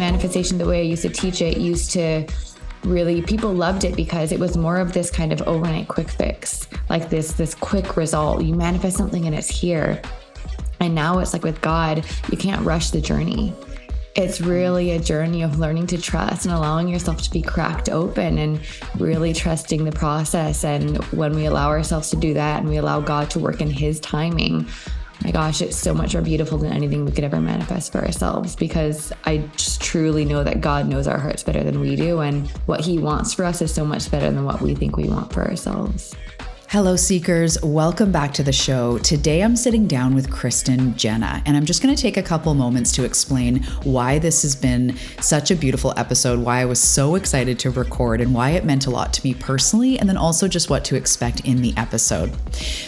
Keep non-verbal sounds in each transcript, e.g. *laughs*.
manifestation, the way I used to teach it, used to really people loved it because it was more of this kind of overnight quick fix like this this quick result. You manifest something and it's here. And now it's like with god you can't rush the journey. It's really a journey of learning to trust and allowing yourself to be cracked open and really trusting the process. And when we allow ourselves to do that and we allow god to work in his timing my gosh, it's so much more beautiful than anything we could ever manifest for ourselves because I just truly know that God knows our hearts better than we do. And what He wants for us is so much better than what we think we want for ourselves. Hello, seekers. Welcome back to the show. Today I'm sitting down with Kristen Jenna, and I'm just going to take a couple moments to explain why this has been such a beautiful episode, why I was so excited to record, and why it meant a lot to me personally, and then also just what to expect in the episode.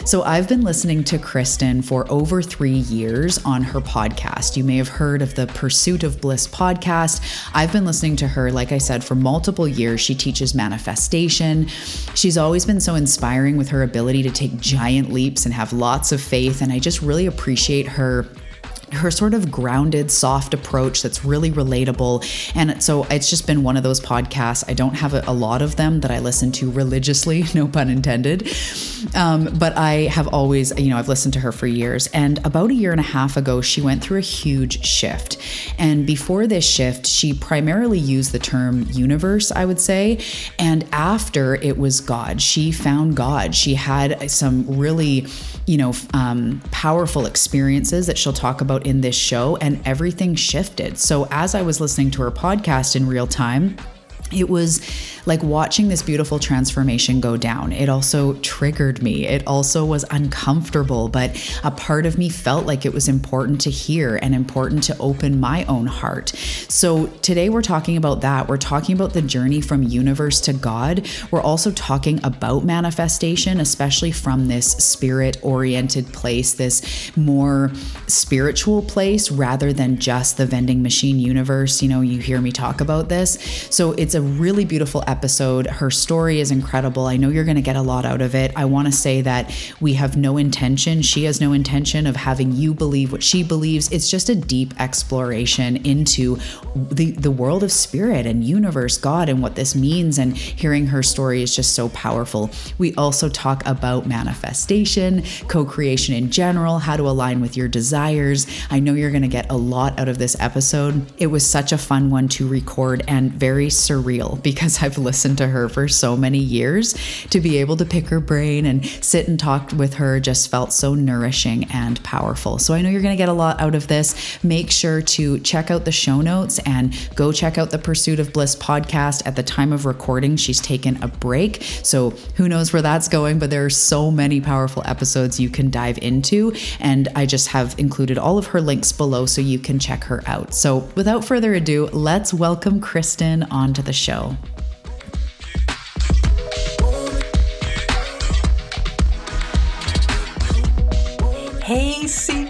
So, I've been listening to Kristen for over three years on her podcast. You may have heard of the Pursuit of Bliss podcast. I've been listening to her, like I said, for multiple years. She teaches manifestation. She's always been so inspiring with her ability to take giant leaps and have lots of faith. And I just really appreciate her her sort of grounded, soft approach that's really relatable. And so it's just been one of those podcasts. I don't have a, lot of them that I listen to religiously, *laughs* no pun intended. Um, but I have always, you know, I've listened to her for years. And about a year and a half ago, she went through a huge shift. And before this shift, she primarily used the term universe, I would say. And after it was God, she found God. She had some really, you know, um, powerful experiences that she'll talk about in this show, and everything shifted. So, as I was listening to her podcast in real time, it was like watching this beautiful transformation go down. It also triggered me. It also was uncomfortable, but a part of me felt like it was important to hear and important to open my own heart. So today we're talking about that. We're talking about the journey from universe to God. We're also talking about manifestation, especially from this spirit oriented place, this more spiritual place rather than just the vending machine universe. You know, you hear me talk about this. So it's a really beautiful episode. Her story is incredible. I know you're going to get a lot out of it. I want to say that we have no intention, she has no intention of having you believe what she believes. It's just a deep exploration into the, the world of spirit and universe, God, and what this means. And hearing her story is just so powerful. We also talk about manifestation, co creation in general, how to align with your desires. I know you're going to get a lot out of this episode. It was such a fun one to record and very surreal because I've listened to her for so many years. To be able to pick her brain and sit and talk with her just felt so nourishing and powerful. So I know you're going to get a lot out of this. Make sure to check out the show notes and go check out the Pursuit of Bliss podcast. At the time of recording, she's taken a break. So who knows where that's going, but there are so many powerful episodes you can dive into. And I just have included all of her links below so you can check her out. So without further ado, let's welcome Kristen onto the show. Hey,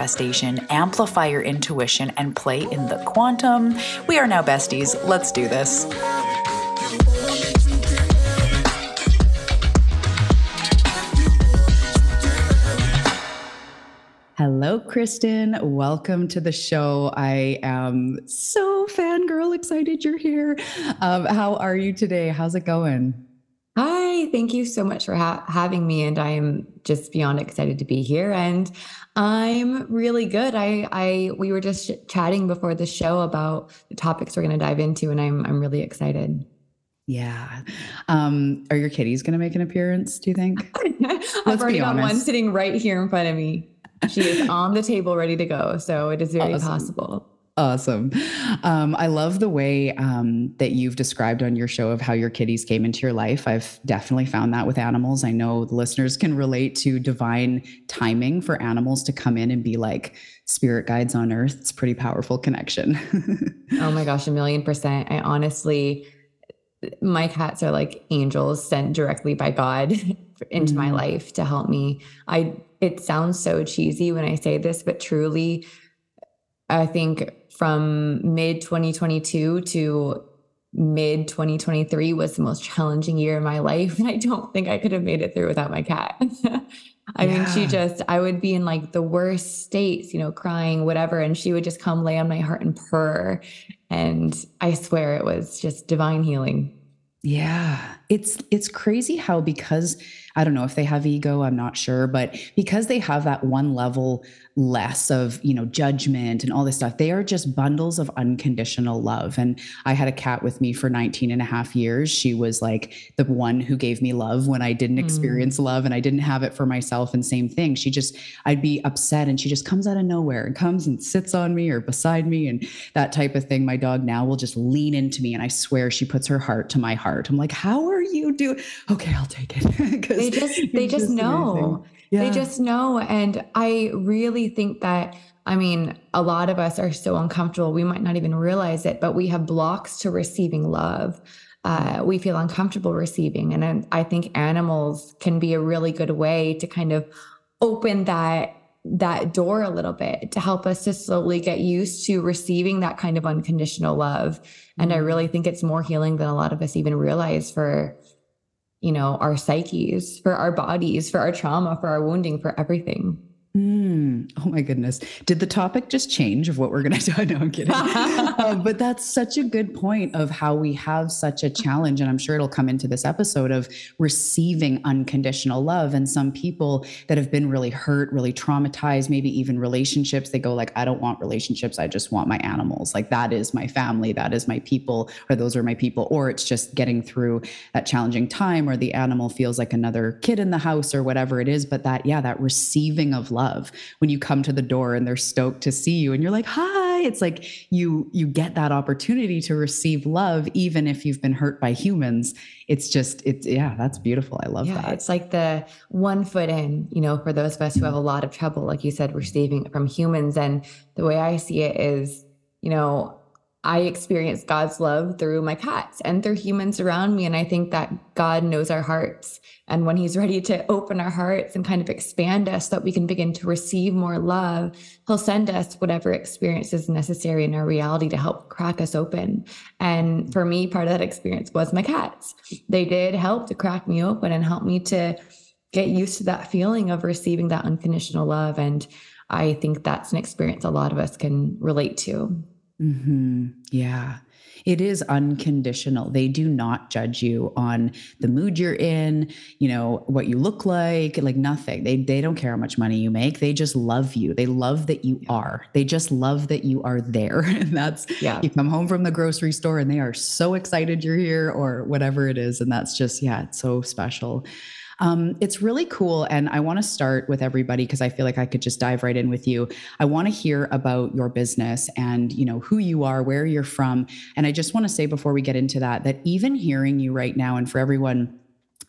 manifestation, amplify your intuition, and play in the quantum. We are now besties. Let's do this. Hello, Kristen. Welcome to the show. I am so fangirl excited you're here. Um, how are you today? How's it going? Hi, thank you so much for ha- having me, and I am just beyond excited to be here. And I'm really good. I, I, we were just chatting before the show about the topics we're going to dive into, and I'm, I'm really excited. Yeah. Um, are your kitties going to make an appearance? Do you think? *laughs* I've already got one sitting right here in front of me. She is on the table, ready to go. So it is very awesome. possible. Awesome. Um, I love the way um, that you've described on your show of how your kitties came into your life. I've definitely found that with animals. I know the listeners can relate to divine timing for animals to come in and be like spirit guides on earth. It's a pretty powerful connection. *laughs* oh my gosh, a million percent. I honestly, my cats are like angels sent directly by God *laughs* into mm-hmm. my life to help me. I it sounds so cheesy when I say this, but truly I think from mid 2022 to mid 2023 was the most challenging year in my life. *laughs* And I don't think I could have made it through without my cat. *laughs* I yeah. mean, she just, I would be in like the worst states, you know, crying, whatever. And she would just come lay on my heart and purr. And I swear it was just divine healing. Yeah. It's it's crazy how because I don't know if they have ego, I'm not sure, but because they have that one level less of, you know, judgment and all this stuff, they are just bundles of unconditional love. And I had a cat with me for 19 and a half years. She was like the one who gave me love when I didn't mm. experience love and I didn't have it for myself. And same thing. She just, I'd be upset and she just comes out of nowhere and comes and sits on me or beside me and that type of thing. My dog now will just lean into me and I swear she puts her heart to my heart. I'm like, how are you doing? Okay, I'll take it. *laughs* they just *laughs* they just, just know. Yeah. They just know. And I really think that I mean, a lot of us are so uncomfortable, we might not even realize it, but we have blocks to receiving love. Uh, we feel uncomfortable receiving. And I think animals can be a really good way to kind of open that that door a little bit to help us to slowly get used to receiving that kind of unconditional love and i really think it's more healing than a lot of us even realize for you know, our psyches, for our bodies, for our trauma, for our wounding, for everything. Mm, oh my goodness. Did the topic just change of what we're going *laughs* to do? No, I'm kidding. *laughs* uh, but that's such a good point of how we have such a challenge. And I'm sure it'll come into this episode of receiving unconditional love. And some people that have been really hurt, really traumatized, maybe even relationships, they go like, I don't want relationships. I just want my animals. Like that is my family. That is my people, or those are my people. Or it's just getting through that challenging time or the animal feels like another kid in the house or whatever it is. But that, yeah, that receiving of love love when you come to the door and they're stoked to see you and you're like hi it's like you you get that opportunity to receive love even if you've been hurt by humans. It's just it's yeah that's beautiful. I love yeah, that. it's like the one foot in you know for those of us who have a lot of trouble like you said receiving from humans. And the way i see it is you know I experience God's love through my cats and through humans around me. And I think that God knows our hearts. And when He's ready to open our hearts and kind of expand us so that we can begin to receive more love, He'll send us whatever experience is necessary in our reality to help crack us open. And for me, part of that experience was my cats. They did help to crack me open and help me to get used to that feeling of receiving that unconditional love. And I think that's an experience a lot of us can relate to. Mm-hmm. Yeah. It is unconditional. They do not judge you on the mood you're in, you know, what you look like, like nothing. They they don't care how much money you make. They just love you. They love that you are. They just love that you are there. *laughs* And that's yeah. You come home from the grocery store and they are so excited you're here or whatever it is and that's just yeah, it's so special. Um, it's really cool. And I want to start with everybody because I feel like I could just dive right in with you. I want to hear about your business and, you know, who you are, where you're from. And I just want to say before we get into that, that even hearing you right now and for everyone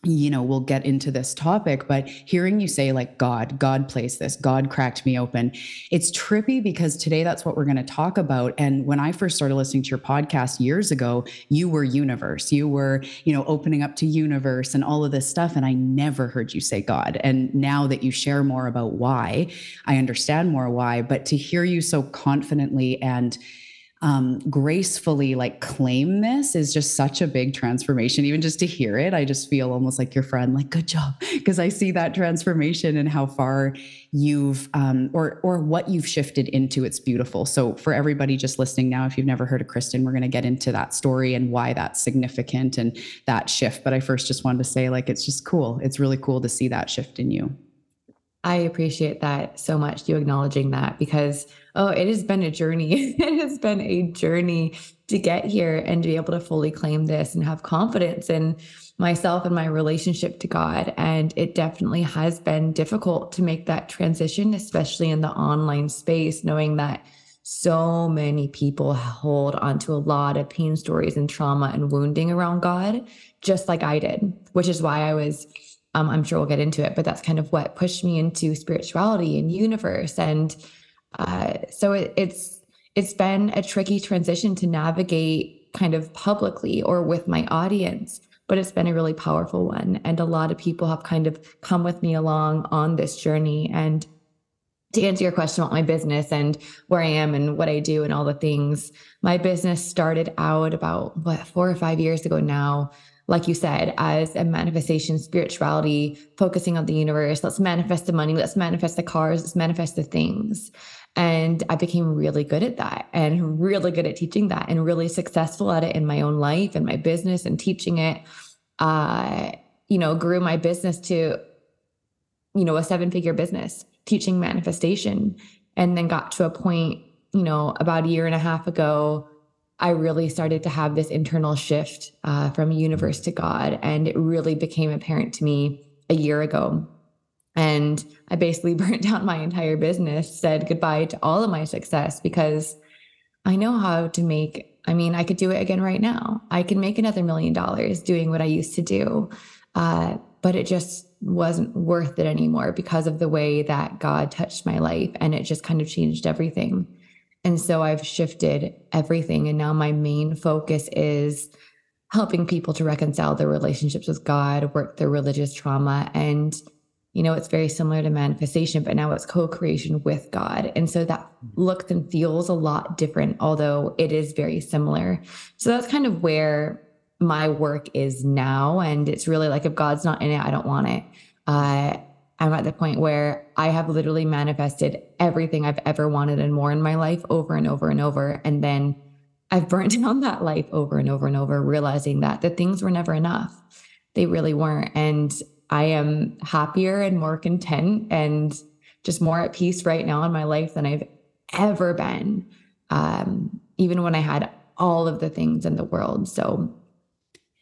you know, we'll get into this topic, but hearing you say, like, God, God placed this, God cracked me open, it's trippy because today that's what we're going to talk about. And when I first started listening to your podcast years ago, you were universe, you were, you know, opening up to universe and all of this stuff. And I never heard you say God. And now that you share more about why, I understand more why, but to hear you so confidently and, um, gracefully like claim this is just such a big transformation. Even just to hear it, I just feel almost like your friend, like good job, because I see that transformation and how far you've um, or or what you've shifted into. It's beautiful. So for everybody just listening now, if you've never heard of Kristen, we're going to get into that story and why that's significant and that shift. But I first just wanted to say, like, it's just cool. It's really cool to see that shift in you. I appreciate that so much, you acknowledging that because, oh, it has been a journey. *laughs* it has been a journey to get here and to be able to fully claim this and have confidence in myself and my relationship to God. And it definitely has been difficult to make that transition, especially in the online space, knowing that so many people hold onto a lot of pain stories and trauma and wounding around God, just like I did, which is why I was. Um, I'm sure we'll get into it, but that's kind of what pushed me into spirituality and universe. And uh, so it, it's it's been a tricky transition to navigate kind of publicly or with my audience but it's been a really powerful one. And a lot of people have kind of come with me along on this journey. And to answer your question about my business and where I am and what I do and all the things, my business started out about what four or five years ago now. Like you said, as a manifestation spirituality, focusing on the universe. Let's manifest the money. Let's manifest the cars. Let's manifest the things. And I became really good at that and really good at teaching that and really successful at it in my own life and my business and teaching it. Uh, you know, grew my business to, you know, a seven figure business teaching manifestation. And then got to a point, you know, about a year and a half ago, I really started to have this internal shift uh, from universe to God. And it really became apparent to me a year ago and I basically *laughs* burnt down my entire business, said goodbye to all of my success because I know how to make, I mean, I could do it again right now. I can make another million dollars doing what I used to do. Uh, but it just wasn't worth it anymore because of the way that God touched my life and it just kind of changed everything. And so I've shifted everything. And now my main focus is helping people to reconcile their relationships with God, work their religious trauma, and you know, it's very similar to manifestation, but now it's co creation with God. And so that looks and feels a lot different, although it is very similar. So that's kind of where my work is now. And it's really like if God's not in it, I don't want it. Uh, I'm at the point where I have literally manifested everything I've ever wanted and more in my life over and over and over. And then I've *laughs* burnt down that life over and over and over, realizing that the things were never enough. They really weren't. And I am happier and more content and just more at peace right now in my life than I've ever been, um, even when I had all of the things in the world. So,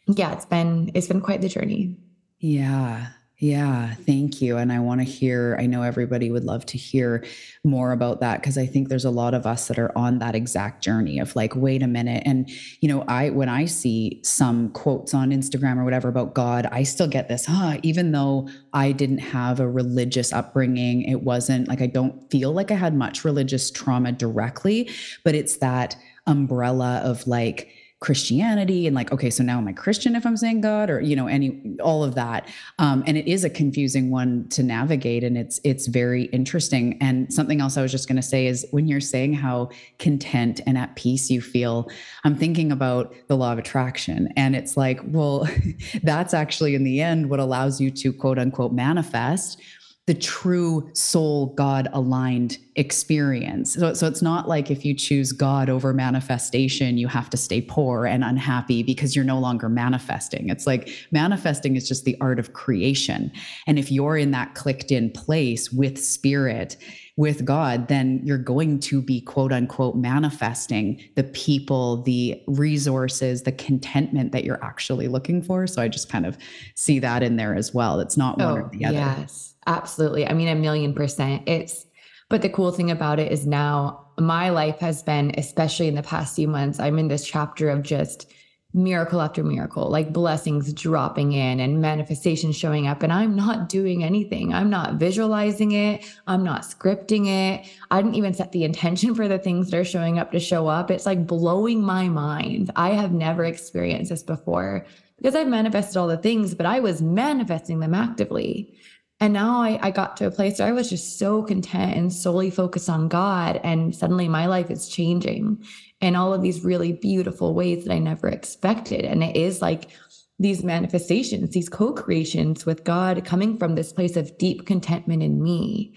yeah, it's been it's been quite the journey. Yeah. Yeah, thank you. And I want to hear, I know everybody would love to hear more about that because I think there's a lot of us that are on that exact journey of like, wait a minute. And, you know, I, when I see some quotes on Instagram or whatever about God, I still get this, huh, even though I didn't have a religious upbringing, it wasn't like I don't feel like I had much religious trauma directly, but it's that umbrella of like, Christianity and like, okay, so now am I Christian if I'm saying God or, you know, any, all of that. Um, and it is a confusing one to navigate and it's, it's very interesting. And something else I was just going to say is when you're saying how content and at peace you feel, I'm thinking about the law of attraction. And it's like, well, *laughs* that's actually in the end what allows you to quote unquote manifest the true soul God aligned experience. So, so it's not like if you choose God over manifestation, you have to stay poor and unhappy because you're no longer manifesting. It's like manifesting is just the art of creation. And if you're in that clicked in place with spirit, with God, then you're going to be quote unquote manifesting the people, the resources, the contentment that you're actually looking for. So I just kind of see that in there as well. It's not one oh, or the other. Yes Absolutely. I mean, a million percent. It's, but the cool thing about it is now my life has been, especially in the past few months, I'm in this chapter of just miracle after miracle, like blessings dropping in and manifestation showing up. And I'm not doing anything. I'm not visualizing it. I'm not scripting it. I didn't even set the intention for the things that are showing up to show up. It's like blowing my mind. I have never experienced this before because I've manifested all the things, but I was manifesting them actively. And now I, I got to a place where I was just so content and solely focused on God. And suddenly my life is changing in all of these really beautiful ways that I never expected. And it is like these manifestations, these co creations with God coming from this place of deep contentment in me.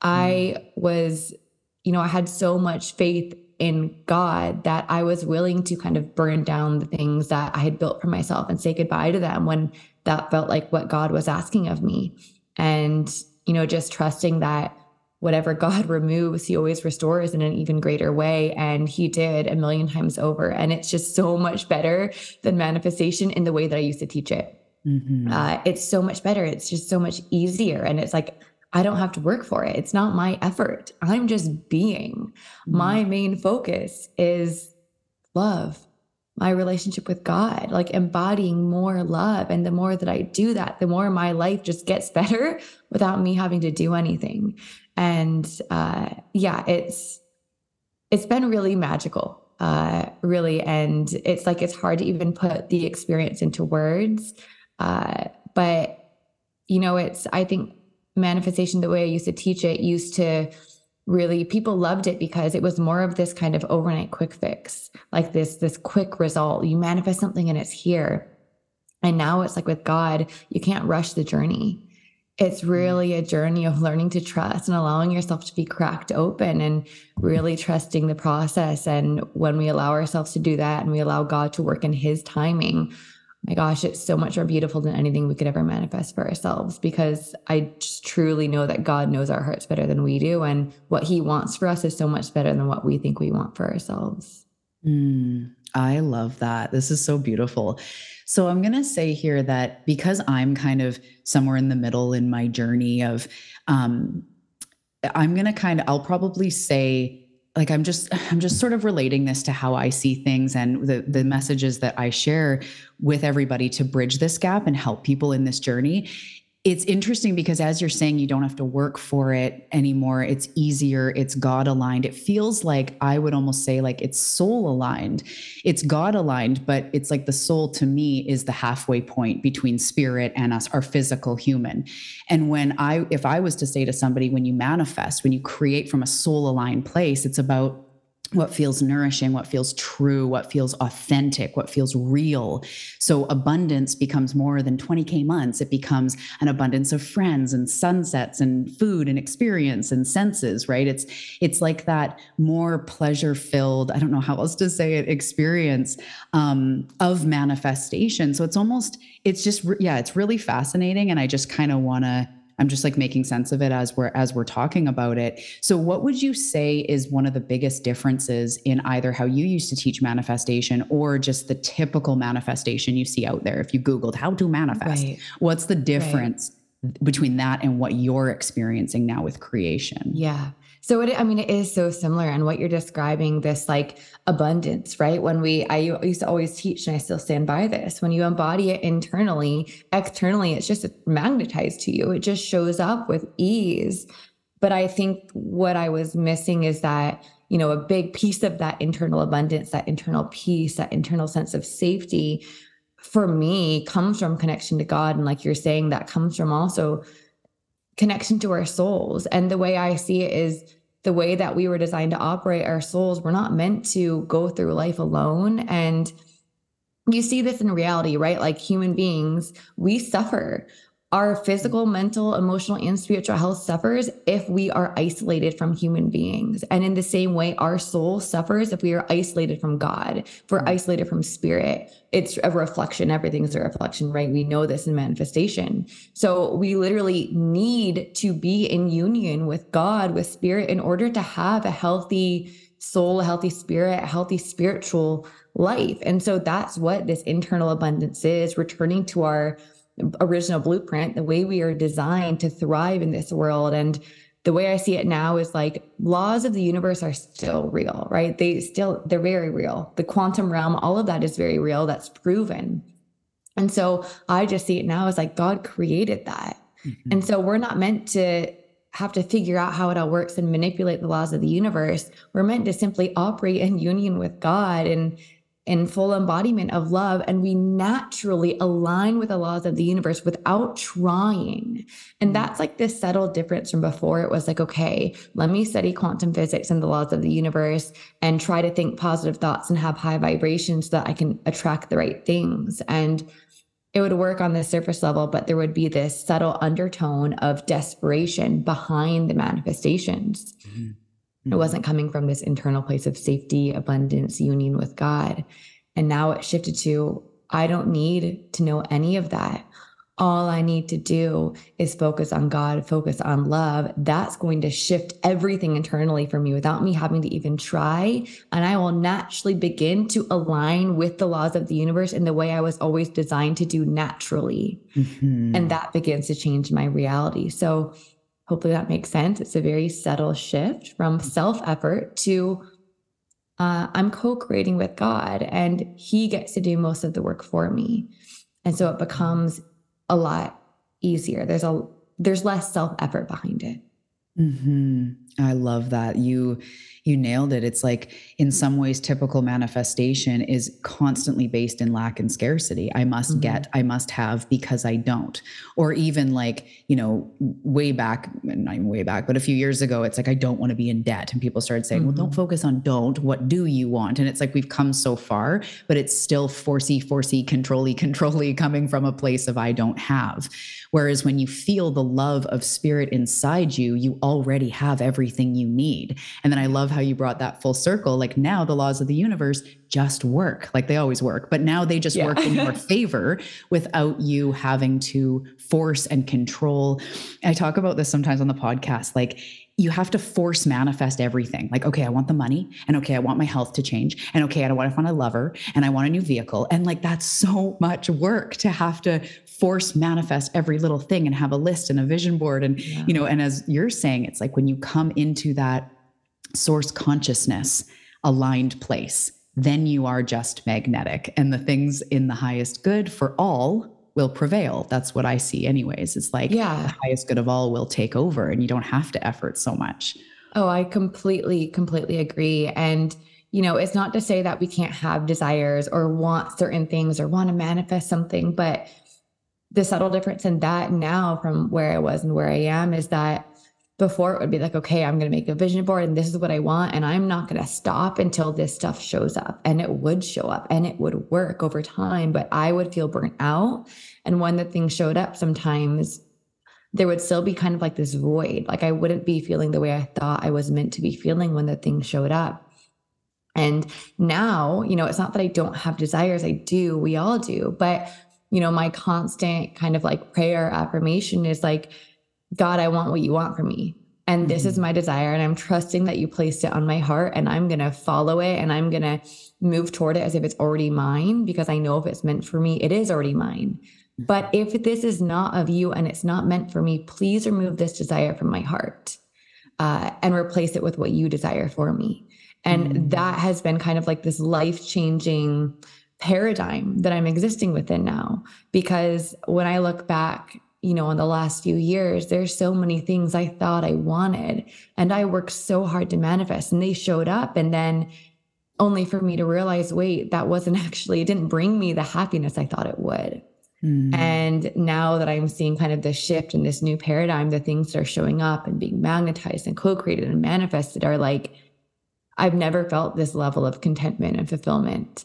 I mm. was, you know, I had so much faith in God that I was willing to kind of burn down the things that I had built for myself and say goodbye to them when that felt like what God was asking of me and you know just trusting that whatever god *laughs* removes he always restores in an even greater way and he did a million times over and it's just so much better than manifestation in the way that i used to teach it mm-hmm. uh, it's so much better it's just so much easier and it's like I don't have to work for it. It's not my effort. I'm just being. Mm-hmm. My main focus is love, my relationship with God, like embodying more love. And the more that I do that, the more my life just gets *laughs* better without me having to do anything. And uh, yeah, it's it's been really magical, uh, really. And it's like it's hard to even put the experience into words. Uh, but you know, it's I think manifestation, the way I used to teach it, used to really people loved it because it was more of this kind of overnight quick fix, like this this quick result. You manifest something and it's here. And now it's like with God, you can't rush the journey. It's mm-hmm. really a journey of learning to trust and allowing yourself to be cracked open and really trusting the process. And when we allow ourselves to do that and we allow God to work in his timing, my gosh, it's so much more beautiful than anything we could ever manifest for ourselves because I just truly know that God knows our hearts better than we do. And what He wants for us is so much better than what we think we want for ourselves. Mm, I love that. This is so beautiful. So I'm going to say here that because I'm kind of somewhere in the middle in my journey of, um, I'm going to kind of, I'll probably say, like i'm just i'm just sort of relating this to how i see things and the the messages that i share with everybody to bridge this gap and help people in this journey it's interesting because as you're saying you don't have to work for it anymore. It's easier. It's god aligned it feels like i would almost say like it's soul aligned it's god aligned but it's like the soul to me is the halfway point between spirit and us our physical human. And when i if i was to say to somebody when you manifest when you create from a soul aligned place it's about what feels nourishing, what feels true, what feels authentic, what feels real. So abundance becomes more than 20K months. It becomes an abundance of friends and sunsets and food and experience and senses, right? It's it's like that more pleasure filled, I don't know how else to say it, experience um, of manifestation. So it's almost, it's just, yeah, it's really fascinating. And I just kind of want to I'm just like making sense of it as we're as we're talking about it. So what would you say is one of the biggest differences in either how you used to teach manifestation or just the typical manifestation you see out there? If you googled how to manifest, right. what's the difference right. between that and what you're experiencing now with creation? Yeah. So it, I mean, it is so similar. And what you're describing, this like abundance, right? When we, I used to always teach, and I still stand by this. When you embody it internally, externally, it's just magnetized to you. It just shows up with ease. But I think what I was missing is that, you know, a big piece of that internal abundance, that internal peace, that internal sense of safety for me comes from connection to God. And like you're saying, that comes from also connection to our souls. And the way I see it is the way that we were designed to operate our souls. We're not meant to go through life alone. And you see this in reality, right? Like human beings, we suffer our physical, mental, emotional, and spiritual health suffers if we are isolated from human beings. And in the same way, our soul suffers if we are isolated from God, if we're mm. isolated from spirit. It's a reflection. Everything is a reflection, right? We know this in manifestation. So we literally need to be in union with God, with spirit, in order to have a healthy soul, a healthy spirit, a healthy spiritual life. And so that's what this internal abundance is returning to our original blueprint, the way we are designed to thrive in this world. And the way I see it now is like laws of the universe are still real, right? They still, they're very real. The quantum realm, all of that is very real. That's proven. And so I just see it now as like God created that. Mm-hmm. And so we're not meant to have to figure out how it all works and manipulate the laws of the universe. We're meant to simply operate in union with God and in full embodiment of love and we naturally align with the laws of the universe without trying and mm. that's like this subtle difference from before it was like okay let me study quantum physics and the laws of the universe and try to think positive thoughts and have high vibrations so that i can attract the right things and it would work on the surface level but there would be this subtle undertone of desperation behind the manifestations mm-hmm. Mm-hmm. It wasn't coming from this internal place of safety, abundance, union with God. And now it shifted to I don't need to know any of that. All I need to do is focus on God, focus on love. That's going to shift everything internally for me without me having to even try. And I will naturally begin to align with the laws of the universe in the way I was always designed to do naturally. Mm-hmm. And that begins to change my reality. So Hopefully that makes sense. It's a very subtle shift from self effort to uh, I'm co creating with God and He gets to do most of the work for me. And so it becomes a lot easier. There's a there's less self effort behind it. Mm-hmm. I love that. You you nailed it. It's like in some ways typical manifestation is constantly based in lack and scarcity. I must mm-hmm. get, I must have because I don't. Or even like, you know, way back, not even way back, but a few years ago, it's like I don't want to be in debt and people started saying, mm-hmm. "Well, don't mm-hmm. focus on don't, what do you want?" And it's like we've come so far, but it's still forcey, forcey, controlly, *laughs* controlly coming from a place of I don't have. Whereas when you feel the love of spirit inside you, you already have everything you need. And then I love how you brought that full circle. Like now the laws of the universe just work like they always work, but now they just yeah. work in your *laughs* favor without you having to force and control. I talk about this sometimes on the podcast. Like you have to force manifest everything. Like, okay, I want the money, and okay, I want my health to change, and okay, I don't want to find a lover, and I want a new vehicle. And like, that's so much work to have to force manifest every little thing and have a list and a vision board. And, yeah. you know, and as you're saying, it's like when you come into that source consciousness aligned place, then you are just magnetic. And the things in the highest good for all will prevail. That's what I see, anyways. It's like yeah. the highest good of all will take over and you don't have to effort so much. Oh, I completely, completely agree. And, you know, it's not to say that we can't have desires or want certain things or want to manifest something, but the subtle difference in that now from where I was and where I am is that before it would be like, okay, I'm going to make a vision board and this is what I want. And I'm not going to stop until this stuff shows up. And it would show up and it would work over time, but I would feel burnt out. And when the thing showed up, sometimes there would still be kind of like this void. Like I wouldn't be feeling the way I thought I was meant to be feeling when the thing showed up. And now, you know, it's not that I don't have desires, I do, we all do. But, you know, my constant kind of like prayer affirmation is like, God, I want what you want for me. And this mm-hmm. is my desire. And I'm trusting that you placed it on my heart and I'm going to follow it and I'm going to move toward it as if it's already mine because I know if it's meant for me, it is already mine. But if this is not of you and it's not meant for me, please remove this desire from my heart uh, and replace it with what you desire for me. And mm-hmm. that has been kind of like this life changing paradigm that I'm existing within now. Because when I look back you know, in the last few years, there's so many things I thought I wanted. And I worked so hard to manifest, and they showed up. And then only for me to realize, wait, that wasn't *laughs* actually, it didn't bring me the happiness I thought it would. Mm-hmm. And now that I'm seeing kind of this shift in this new paradigm, the things that are showing up and being magnetized and co created and manifested are like, I've never felt this level of contentment and fulfillment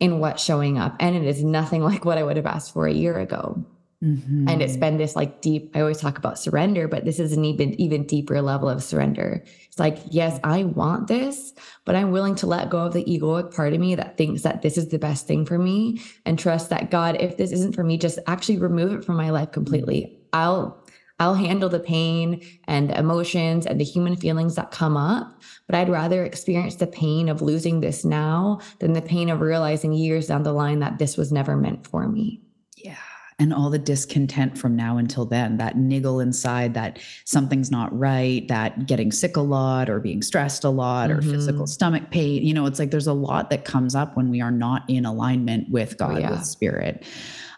in what's showing up. And it is nothing *laughs* like what I would have asked for a year ago. Mm-hmm. And it's been this like deep, I always talk about surrender, but this is an even even deeper level of surrender. It's like, yes, I want this, but I'm willing to let go of the egoic part of me that thinks that this is the best thing for me and trust that God, if this isn't for me, just actually remove it from my life completely. I'll I'll handle the pain and the emotions and the human feelings that come up, but I'd rather experience the pain of losing this now than the pain of realizing years down the line that this was never meant for me and all the discontent from now until then that niggle inside that something's not right that getting sick a lot or being stressed a lot mm-hmm. or physical stomach pain you know it's like there's a lot that comes up when we are not in alignment with god oh, yeah. with spirit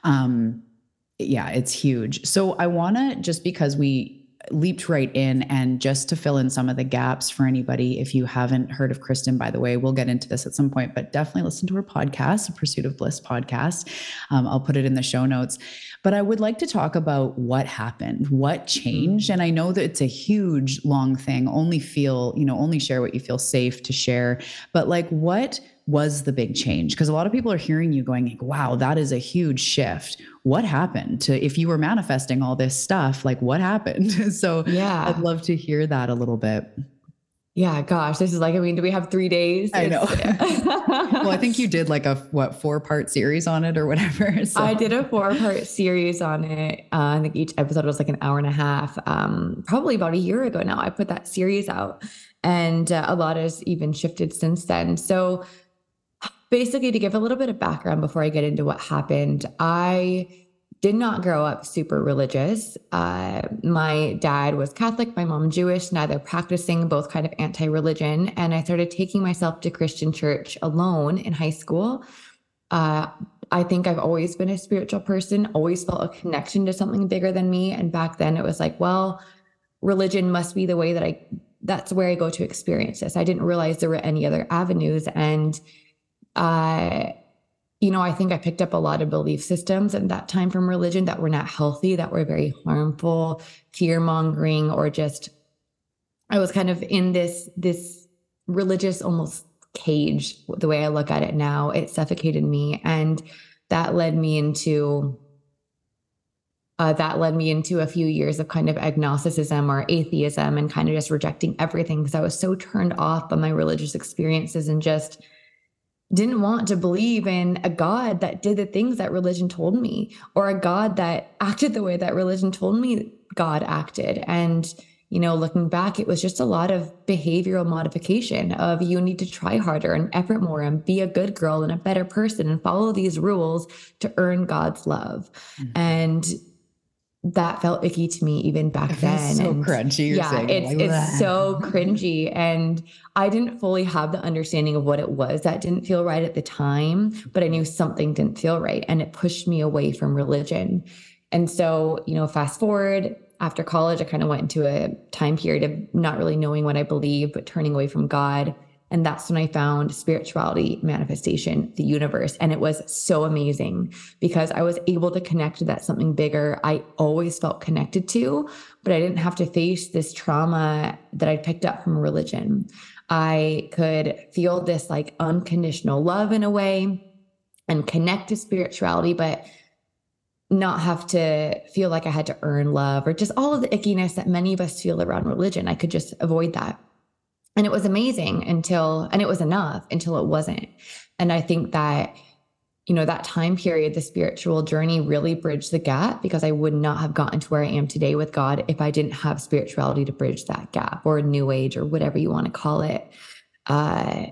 um yeah it's huge so i want to just because we leaped right in. And just to fill in some of the gaps for anybody if you haven't heard of kristen by the way we'll get into this at some point but definitely listen to her podcast the pursuit of bliss podcast. Um, i'll put it in the show notes. But i would like to talk about what happened what changed. And i know that it's a huge long thing. Only feel you know only share what you feel safe to share. But like what was the big change? Because a lot of people are hearing you going, wow, that is a huge shift. What happened to if you were manifesting all this stuff? Like, what happened? *laughs* so, yeah, I'd love to hear that a little bit. Yeah, gosh, this is like, I mean, do we have three days? I know. *laughs* well, I think you did like a what four part series on it or whatever. *laughs* So. I did a four part series on it. Uh, I think each episode was like an hour and a half. Um, probably about a year ago now, I put that series out, and uh, a lot has even shifted since then. So basically to give a little bit of background before I get into what happened, I did not grow up super religious. Uh, my dad was Catholic, my mom Jewish, neither practicing, both kind of anti religion. And I started taking myself to Christian church alone in high school. Uh, I think I've always been a spiritual person, always felt a connection to something bigger than me. And back then it was like, well, religion must be the way that I, that's where I go to experience this. I didn't realize there were any other avenues. And, uh, you know, I think I picked up a lot of belief systems at that time from religion that were not healthy, that were very harmful, fear mongering, or just I was kind of in this this religious almost cage. The way I look at it now, it suffocated me, and that led me into uh, that led me into a few years of kind of agnosticism or atheism and kind of just rejecting everything because I was so turned off by my religious experiences and just didn't want to believe in a God that did the things that religion told me, or a God that acted the way that religion told me God acted. And, you know, looking back, it was just a lot of behavioral modification of you need to try harder and effort more and be a good girl and a better person and follow these rules to earn God's love. Mm-hmm. And that felt icky to me even back it then. So and crunchy. yeah, it's like, it's so cringy, and I didn't fully have the understanding of what it was. That didn't feel right at the time, but I knew something didn't feel right, and it pushed me away from religion. And so, you know, fast forward after college, I kind of went into a time period of not really knowing what I believed, but turning away from God. And that's when I found spirituality, manifestation, the universe. And it was so amazing because I was able to connect to that something bigger I always felt connected to, but I didn't have to face this trauma that I picked up from religion. I could feel this like unconditional love in a way and connect to spirituality, but not have to feel like I had to earn love or just all of the ickiness that many of us feel around religion. I could just avoid that. And it was amazing until, and it was enough until it wasn't. And I think that, you know, that time period, the spiritual journey really bridged the gap because I would not have gotten to where I am today with God if I didn't have spirituality to bridge that gap or new age or whatever you want to call it. Uh,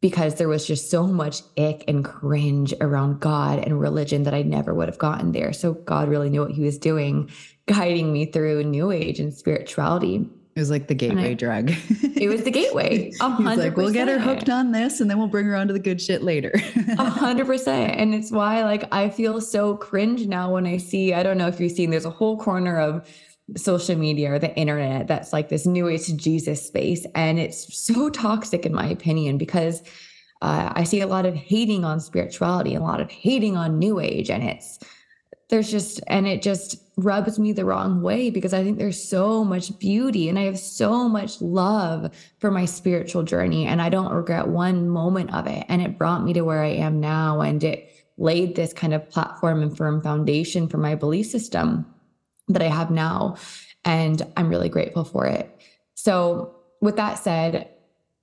because there was just so much ick and cringe around God and religion that I never would have gotten there. So God really knew what he was doing, guiding me through new age and spirituality. It was like the gateway I, drug. it was the gateway. *laughs* He's like, we'll get her hooked on this and then we'll bring her onto the good shit later. *laughs* A hundred percent. And it's why like I feel so cringe now when I see, I don't know if you've seen, there's a whole corner of social media or the internet that's like this new age to Jesus space. And it's so toxic in my opinion, because uh, I see a lot of hating on spirituality, a lot of hating on new age. And it's there's just and it just rubs me the wrong way because I think there's so much beauty and I have so much love for my spiritual journey and I don't regret one moment of it and it brought me to where I am now and it laid this kind of platform and firm foundation for my belief system that I have now and I'm really grateful for it. So with that said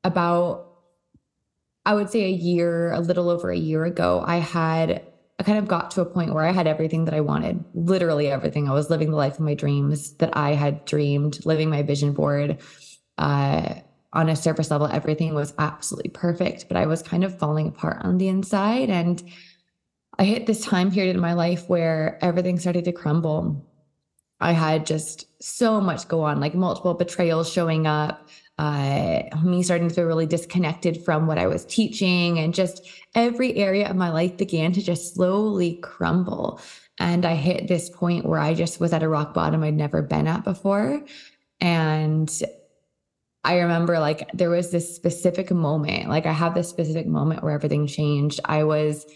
about I would say a year, a little over a year ago, I had I kind of got to a point where I had everything that I wanted, literally everything. I was living the life of my dreams that I had dreamed, living my vision board. Uh, on a surface level, everything was absolutely perfect, but I was kind of falling apart on the inside. And I hit this time period in my life where everything started to crumble. I had just so much go on, like multiple betrayals showing up, uh, me starting to feel really disconnected from what I was teaching, and just every area of my life began to just slowly crumble. And I hit this point where I just was at a rock bottom I'd never been at before. And I remember like there was this specific moment, like I have this specific moment where everything changed. I was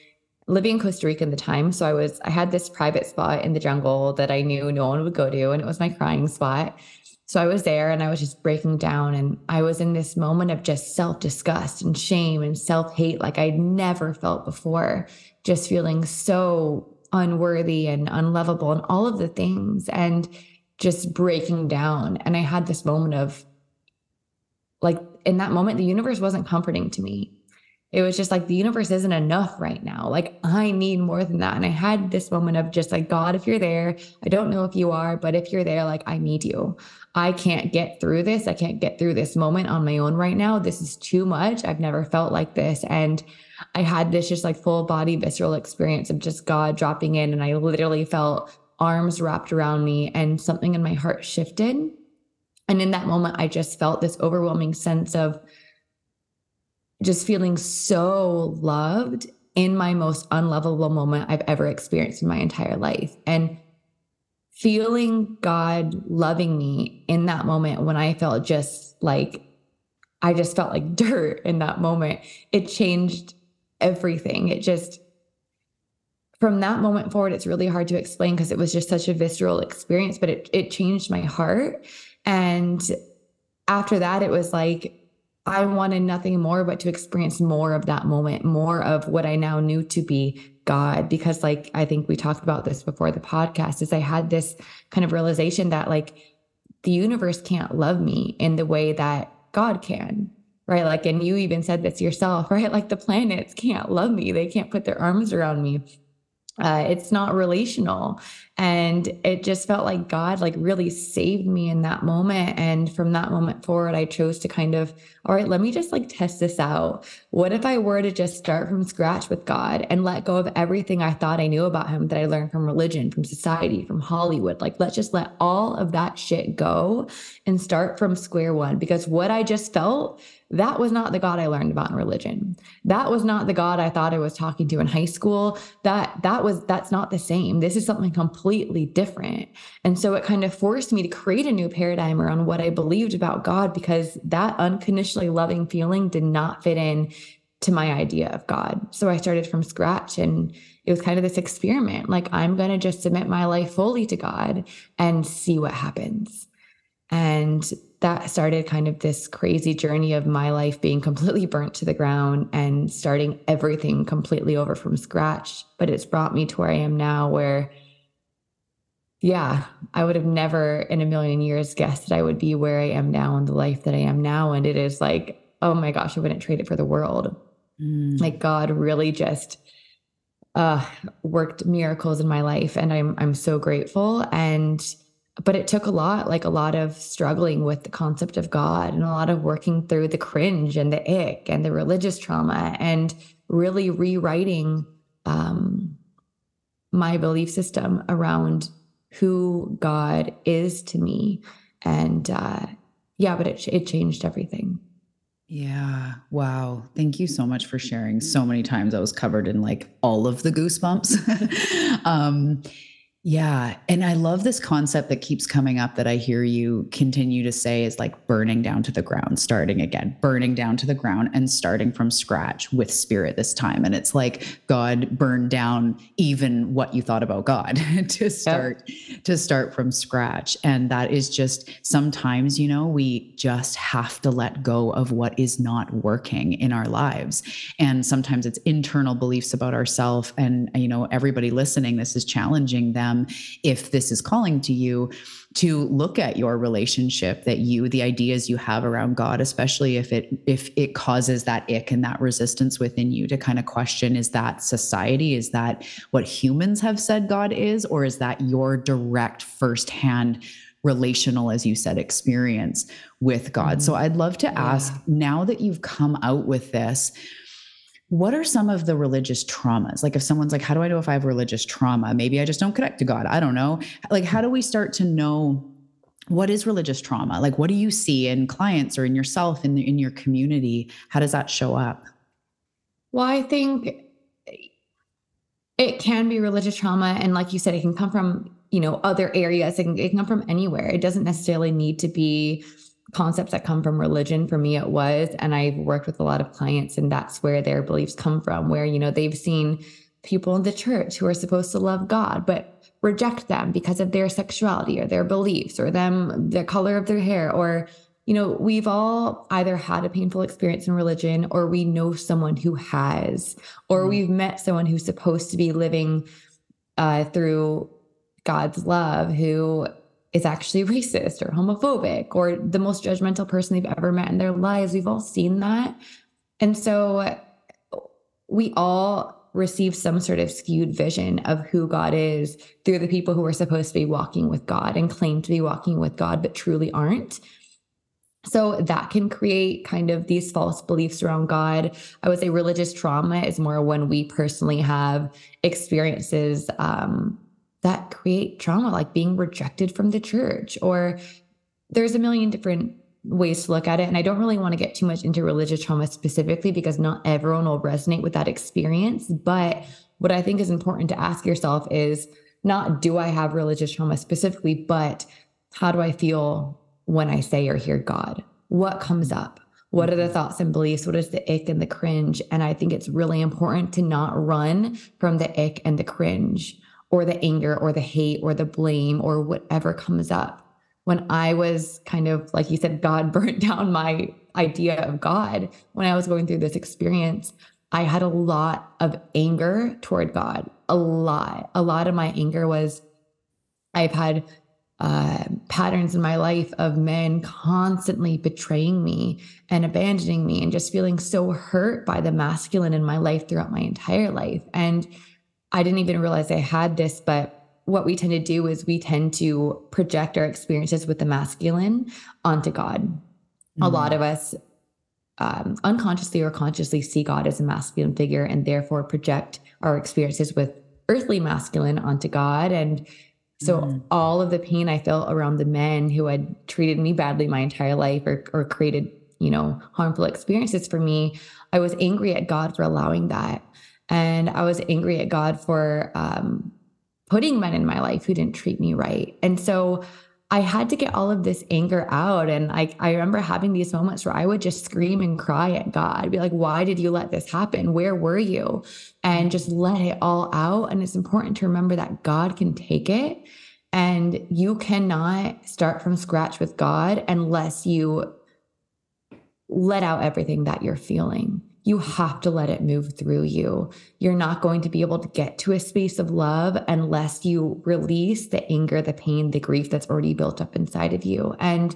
living in Costa Rica at the time. So I was, I had this private spot in the jungle that I knew no one would go to, and it was my crying spot. So I was there and I was just breaking down and I was in this moment of just self disgust and shame and self hate like I'd never felt before, just feeling so unworthy and unlovable and all of the things and just breaking down. And I had this moment of like, in that moment, the universe wasn't comforting to me. It was just like the universe isn't enough right now. Like I need more than that. And I had this moment of just like, God, if you're there, I don't know if you are, but if you're there, like I need you. I can't get through this. I can't get through this moment on my own right now. This is too much. I've never felt like this. And I had this just like full body visceral experience of just God dropping in. And I literally felt arms wrapped around me and something in my heart shifted. And in that moment, I just felt this overwhelming sense of just feeling so loved in my most unlovable moment I've ever experienced in my entire life. And feeling God loving me in that moment when I felt just like, I just felt like *laughs* dirt in that moment, it changed everything. It just, from that moment forward, it's really hard to explain because it was just such a visceral experience, but it, it changed my heart. And after that, it was like, I wanted nothing more but to experience more of that moment, more of what I now knew to be God. Because, like, I think we talked about this before the podcast, is I had this kind of realization that, like, the universe can't love me in the way that God can, right? Like, and you even said this yourself, *laughs* right? Like, the planets can't love me, they can't put their arms around me uh, it's not relational. And it just felt like god like really saved me in that moment. And from that moment forward i chose to kind of all right let me just like test this out. What if i were to just start from scratch with god and let go of everything i thought i knew about him that i learned from religion from society from hollywood? Like let's just let all of that shit go and start from square one. Because what i just felt that was not the God I learned about in religion. That was not the God I thought I was talking to in high school. That that was that's not the same. This is something completely different. And so it kind of forced me to create a new paradigm around what I believed about God because that unconditionally loving feeling did not fit in to my idea of God. So I started from scratch and it was kind of this experiment like I'm going to just submit my life fully to God and see what happens. And that started kind of this crazy journey of my life being completely burnt to the ground and starting everything completely over from scratch. But it's brought me to where I am now, where, yeah, I would have never in a million years guessed that I would be where I am now in the life that I am now. And it is like, oh my gosh, I wouldn't trade it for the world. Mm. Like God really just uh worked miracles in my life and I'm I'm so grateful and but it took a lot, like a lot of struggling with the concept of God and a lot of working through the cringe and the ick and the religious trauma and really rewriting um, my belief system around who God is to me. And uh, yeah, but it, it changed everything. Yeah. Wow. Thank you so much for sharing. So many times I was covered in like all of the goosebumps. *laughs* um, yeah. And I love this concept that keeps coming up that I hear you continue to say is like burning down to the ground, starting again, burning down to the ground and starting from scratch with spirit this time. And it's like God burned down even what you thought about God *laughs* to start yep. to start from scratch. And that is just sometimes, you know, we just have to let go of what is not working in our lives. And sometimes it's internal beliefs about ourselves. And, you know, everybody listening, this is challenging them them if this is calling to you to look at your relationship that you the ideas you have around god especially if it if it causes that ick and that resistance within you to kind of question is that society is that what humans have said god is or is that your direct firsthand relational as you said experience with god mm-hmm. so i'd love to ask yeah. now that you've come out with this what are some of the religious traumas? Like if someone's like, how do I know if I have religious trauma? Maybe I just don't connect to God. I don't know. Like, how do we start to know what is religious trauma? Like, what do you see in clients or in yourself in, in your community? How does that show up? Well, I think it can be religious trauma. And like you said, it can come from, you know, other areas. It can, it can come from anywhere. It doesn't necessarily need to be concepts that come from religion for me it was and i've worked with a lot of clients and that's where their beliefs come from where you know they've seen people in the church who are supposed to love god but reject them because of their sexuality or their beliefs or them the color of their hair or you know we've all either had a painful experience in religion or we know someone who has or mm-hmm. we've met someone who's supposed to be living uh, through god's love who is actually racist or homophobic or the most judgmental person they've ever met in their lives. We've all seen that. And so we all receive some sort of skewed vision of who God is through the people who are supposed to be walking with God and claim to be walking with God, but truly aren't. So that can create kind of these false beliefs around God. I would say religious trauma is more when we personally have experiences um, that create trauma, like being rejected from the church, or there's a million different ways to look at it. And I don't really want to get too much into religious trauma specifically because not everyone will resonate with that experience. But what I think is important to ask yourself is not do I have religious trauma specifically, but how do I feel when I say or hear God? What comes up? What are the mm-hmm. thoughts and beliefs? What is the ick and the cringe? And I think it's really important to not run from the ick and the cringe or the anger or the hate or the blame or whatever comes up when I was kind of, like you said, God *laughs* burnt down my idea of God, when I was going through this experience, I had a lot of anger toward God. A lot. A lot of my anger was I've had uh, patterns in my life of men constantly betraying me and abandoning me and just feeling so hurt by the masculine in my life throughout my entire life. And I didn't even realize I had this, but what we tend to do is we tend to project our experiences with the masculine onto God. Mm-hmm. A lot of us um, unconsciously or consciously see God as a masculine figure and therefore project our experiences with earthly masculine onto God. And so mm-hmm. all of the pain I felt around the men who had treated me badly my entire life or, or created, you know, harmful experiences for me, I was angry at God for allowing that. And I was angry at God for um, putting men in my life who didn't treat me right. And so I had to get all of this anger out. And I, I remember having these moments where I would just scream and cry at God, be like, why did you let this happen? Where were you? And just let it all out. And it's important to remember that God can take it. And you cannot start from scratch with God unless you let out everything that you're feeling you have to let it move through you. You're not going to be able to get to a space of love unless you release the anger, the pain, the grief that's already built up inside of you. And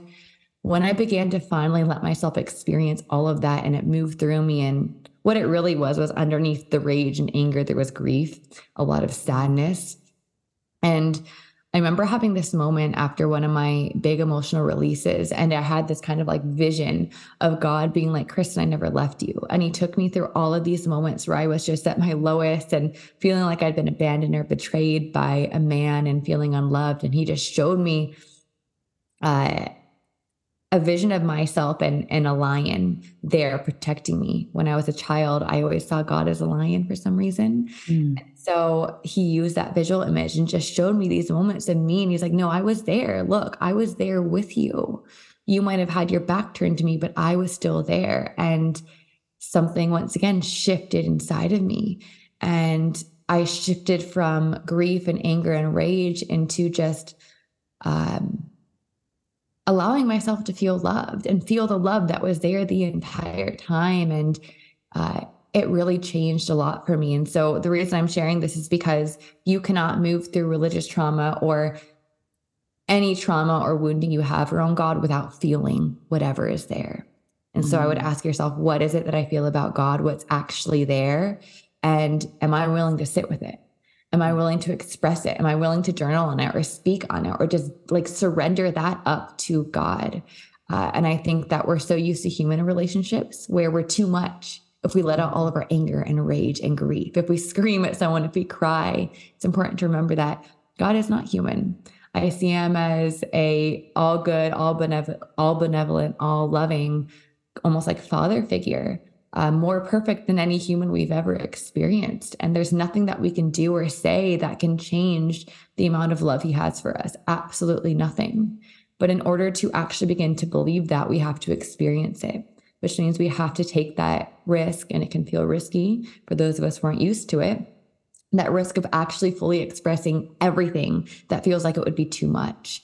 when I began to finally let myself experience all of that and it moved through me, and what it really was was underneath the rage and anger, there was grief, a lot of sadness. And I remember having this moment after one of my big emotional releases, and I had this kind of like vision of God being like, Kristen, I never left you. And He took me through all of these moments where I was just at my lowest and feeling like I'd been abandoned or betrayed by a man and feeling unloved. And He just showed me uh, a vision of myself and, and a lion there protecting me. When I was a child, I always saw God as a lion for some reason. Mm. So he used that visual image and just showed me these moments of me. And he's like, No, I was there. Look, I was there with you. You might have had your back turned to me, but I was still there. And something once again shifted inside of me. And I shifted from grief and anger and rage into just um, allowing myself to feel loved and feel the love that was there the entire time. And uh, it really changed a lot for me. And so the reason I'm sharing this is because you cannot move through religious trauma or any trauma or wounding you have around God without feeling whatever is there. And so mm-hmm. I would mm-hmm. ask yourself, what is it that I feel about God? What's actually there? And am I willing to sit with it? Am I willing to express it? Am I willing to journal on it or speak on it or just like surrender that up to God? Uh, and I think that we're so used to human relationships where we're too much. If we let out all of our anger and rage and grief, if we scream at someone, if we cry, it's important to remember that God is not human. I see him as a all good, all benevolent, all benevolent, all loving, almost like father figure uh, more perfect than any human we've ever experienced. And there's nothing that we can do or say that can change the amount of love he has for us. Absolutely nothing. But in order to actually begin to believe that, we have to experience it, which means we have to take that risk. And it can feel risky for those of us who aren't used to it. That risk of actually fully expressing everything that feels like it would be too much.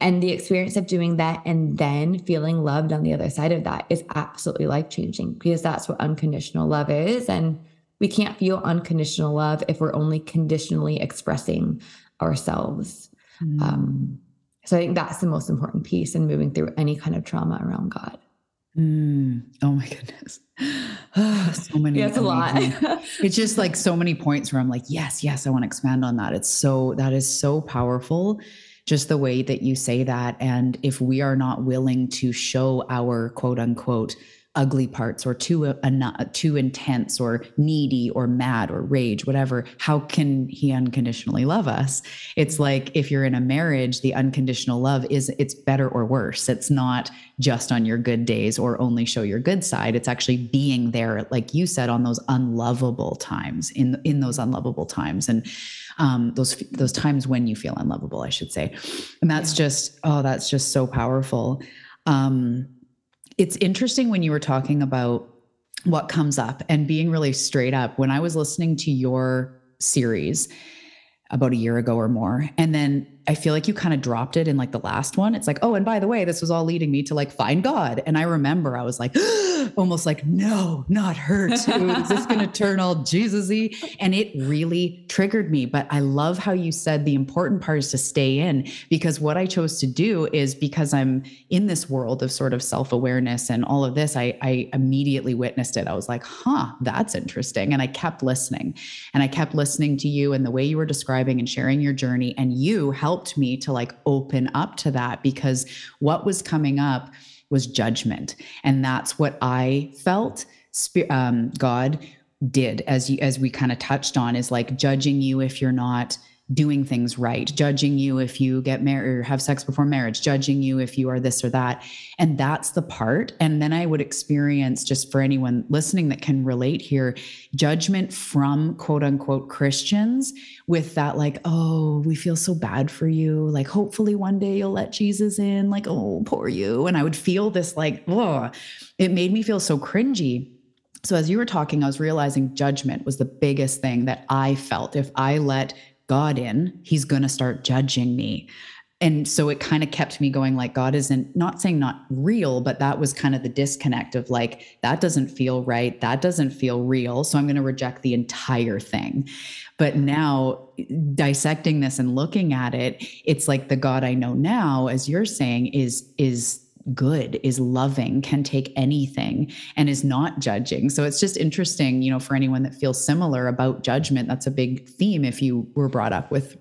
And the experience of doing that and then feeling loved on the other side of that is absolutely life changing because that's what unconditional love is. And we can't feel unconditional love if we're only conditionally expressing ourselves. Mm. Um, so I think that's the most important piece in moving through any kind of trauma around God. Mm. Oh my goodness. *sighs* so many. Yeah, it's a lot. *laughs* it's just like so many points where I'm like, yes, yes, I want to expand on that. It's so, that is so powerful. Just the way that you say that. And if we are not willing to show our quote unquote ugly parts or too uh, too intense or needy or mad or rage whatever how can he unconditionally love us? It's like if you're in a marriage the unconditional love is it's better or worse. It's not just on your good days or only show your good side. It's actually being there like you said on those unlovable times in in those unlovable times. And um, those those times when you feel unlovable i should say. And that's yeah. just oh that's just so powerful. Um it's interesting when you were talking about what comes up and being really straight up. When I was listening to your series about a year ago or more, and then I feel like you kind of dropped it in like the last one. It's like, oh, and by the way, this was all leading me to like find God. And I remember I was like, *gasps* almost like, no, not her too. *laughs* Is this going to turn all Jesus-y? And it really triggered me. But I love how you said the important part is to stay in because what I chose to do is because I'm in this world of sort of self-awareness and all of this, I, I immediately witnessed it. I was like, huh, that's interesting. And I kept listening and I kept listening to you and the way you were describing and sharing your journey. And you helped helped me to like open up to that because what was coming up was judgment. And that's what I felt um, God did as you, as we kind of touched on is like judging you if you're not doing things right, judging you if you get married or have sex before marriage, judging you if you are this or that. And that's the part. And then I would experience, just for anyone listening that can relate here, judgment from quote unquote Christians with that, like, oh, we feel so bad for you. Like, hopefully one day you'll let Jesus in. Like, oh, poor you. And I would feel this, like, oh, it made me feel so cringy. So, as you were talking, I was realizing judgment was the biggest thing that I felt. If I let God in, he's going to start judging me. And so it kind of kept me going like God isn't not saying not real, but that was kind of the disconnect of like, that doesn't feel right. That doesn't feel real. So I'm going to reject the entire thing. But now dissecting this and looking at it, it's like the God I know now, as you're saying, is is good, is loving, can take anything, and is not judging. So it's just interesting, you know, for anyone that feels similar about judgment. That's a big theme. If you were brought up with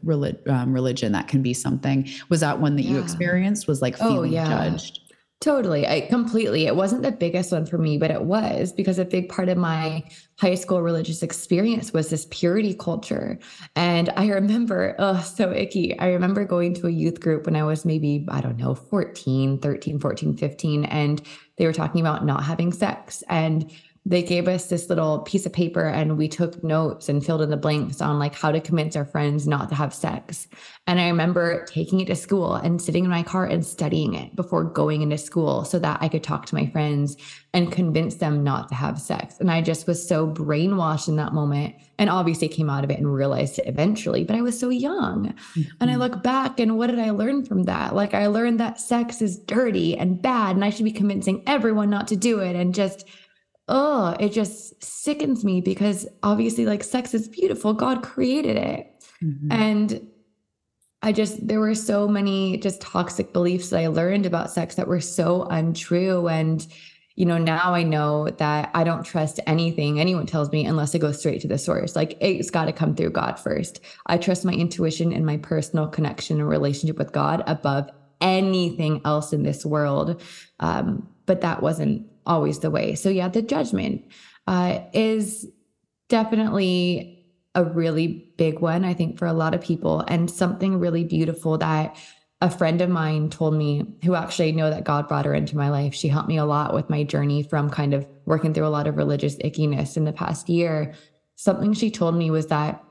um, religion, that can be something. Was that one that yeah. you experienced? Was like oh, feeling oh, yeah. judged? Totally. I completely. It wasn't the biggest one for me, but it was because a big part of my high school religious experience was this purity culture. And I remember, *laughs* oh, so icky. I remember going to a youth group when I was maybe, I don't know, 14, 13, 14, 15, and they were talking about not having sex. And they gave us this little piece of paper and we took notes and filled in the blanks on like how to convince our friends not to have sex. And I remember taking it to school and sitting in my car and studying it before going into school so that I could talk to my friends and convince them not to have sex. And I just was so brainwashed in that moment and obviously came out of it and realized it eventually, but I was so young. Mm-hmm. And I mm-hmm. look back and what did I learn from that? Like I learned that sex is dirty and bad and I should be convincing everyone not to do it and just oh, it just sickens me because obviously, like, sex is beautiful. God created it. Mm-hmm. And I just, there were so many just toxic beliefs that I learned about sex that were so untrue. And, you know, now I know that I don't trust anything anyone tells me unless it goes straight to the source. Like, it's got to come through God first. I trust my intuition and my personal connection and relationship with God above anything else in this world. Um, but that wasn't always the way. So, yeah, the judgment uh, is definitely a really big one, I think, for a lot of people, and something really beautiful that a friend of mine told me, who actually know that God brought her into my life. She helped me a lot with my journey from kind of working through a lot of religious ickiness in the past year. Something she told me was that,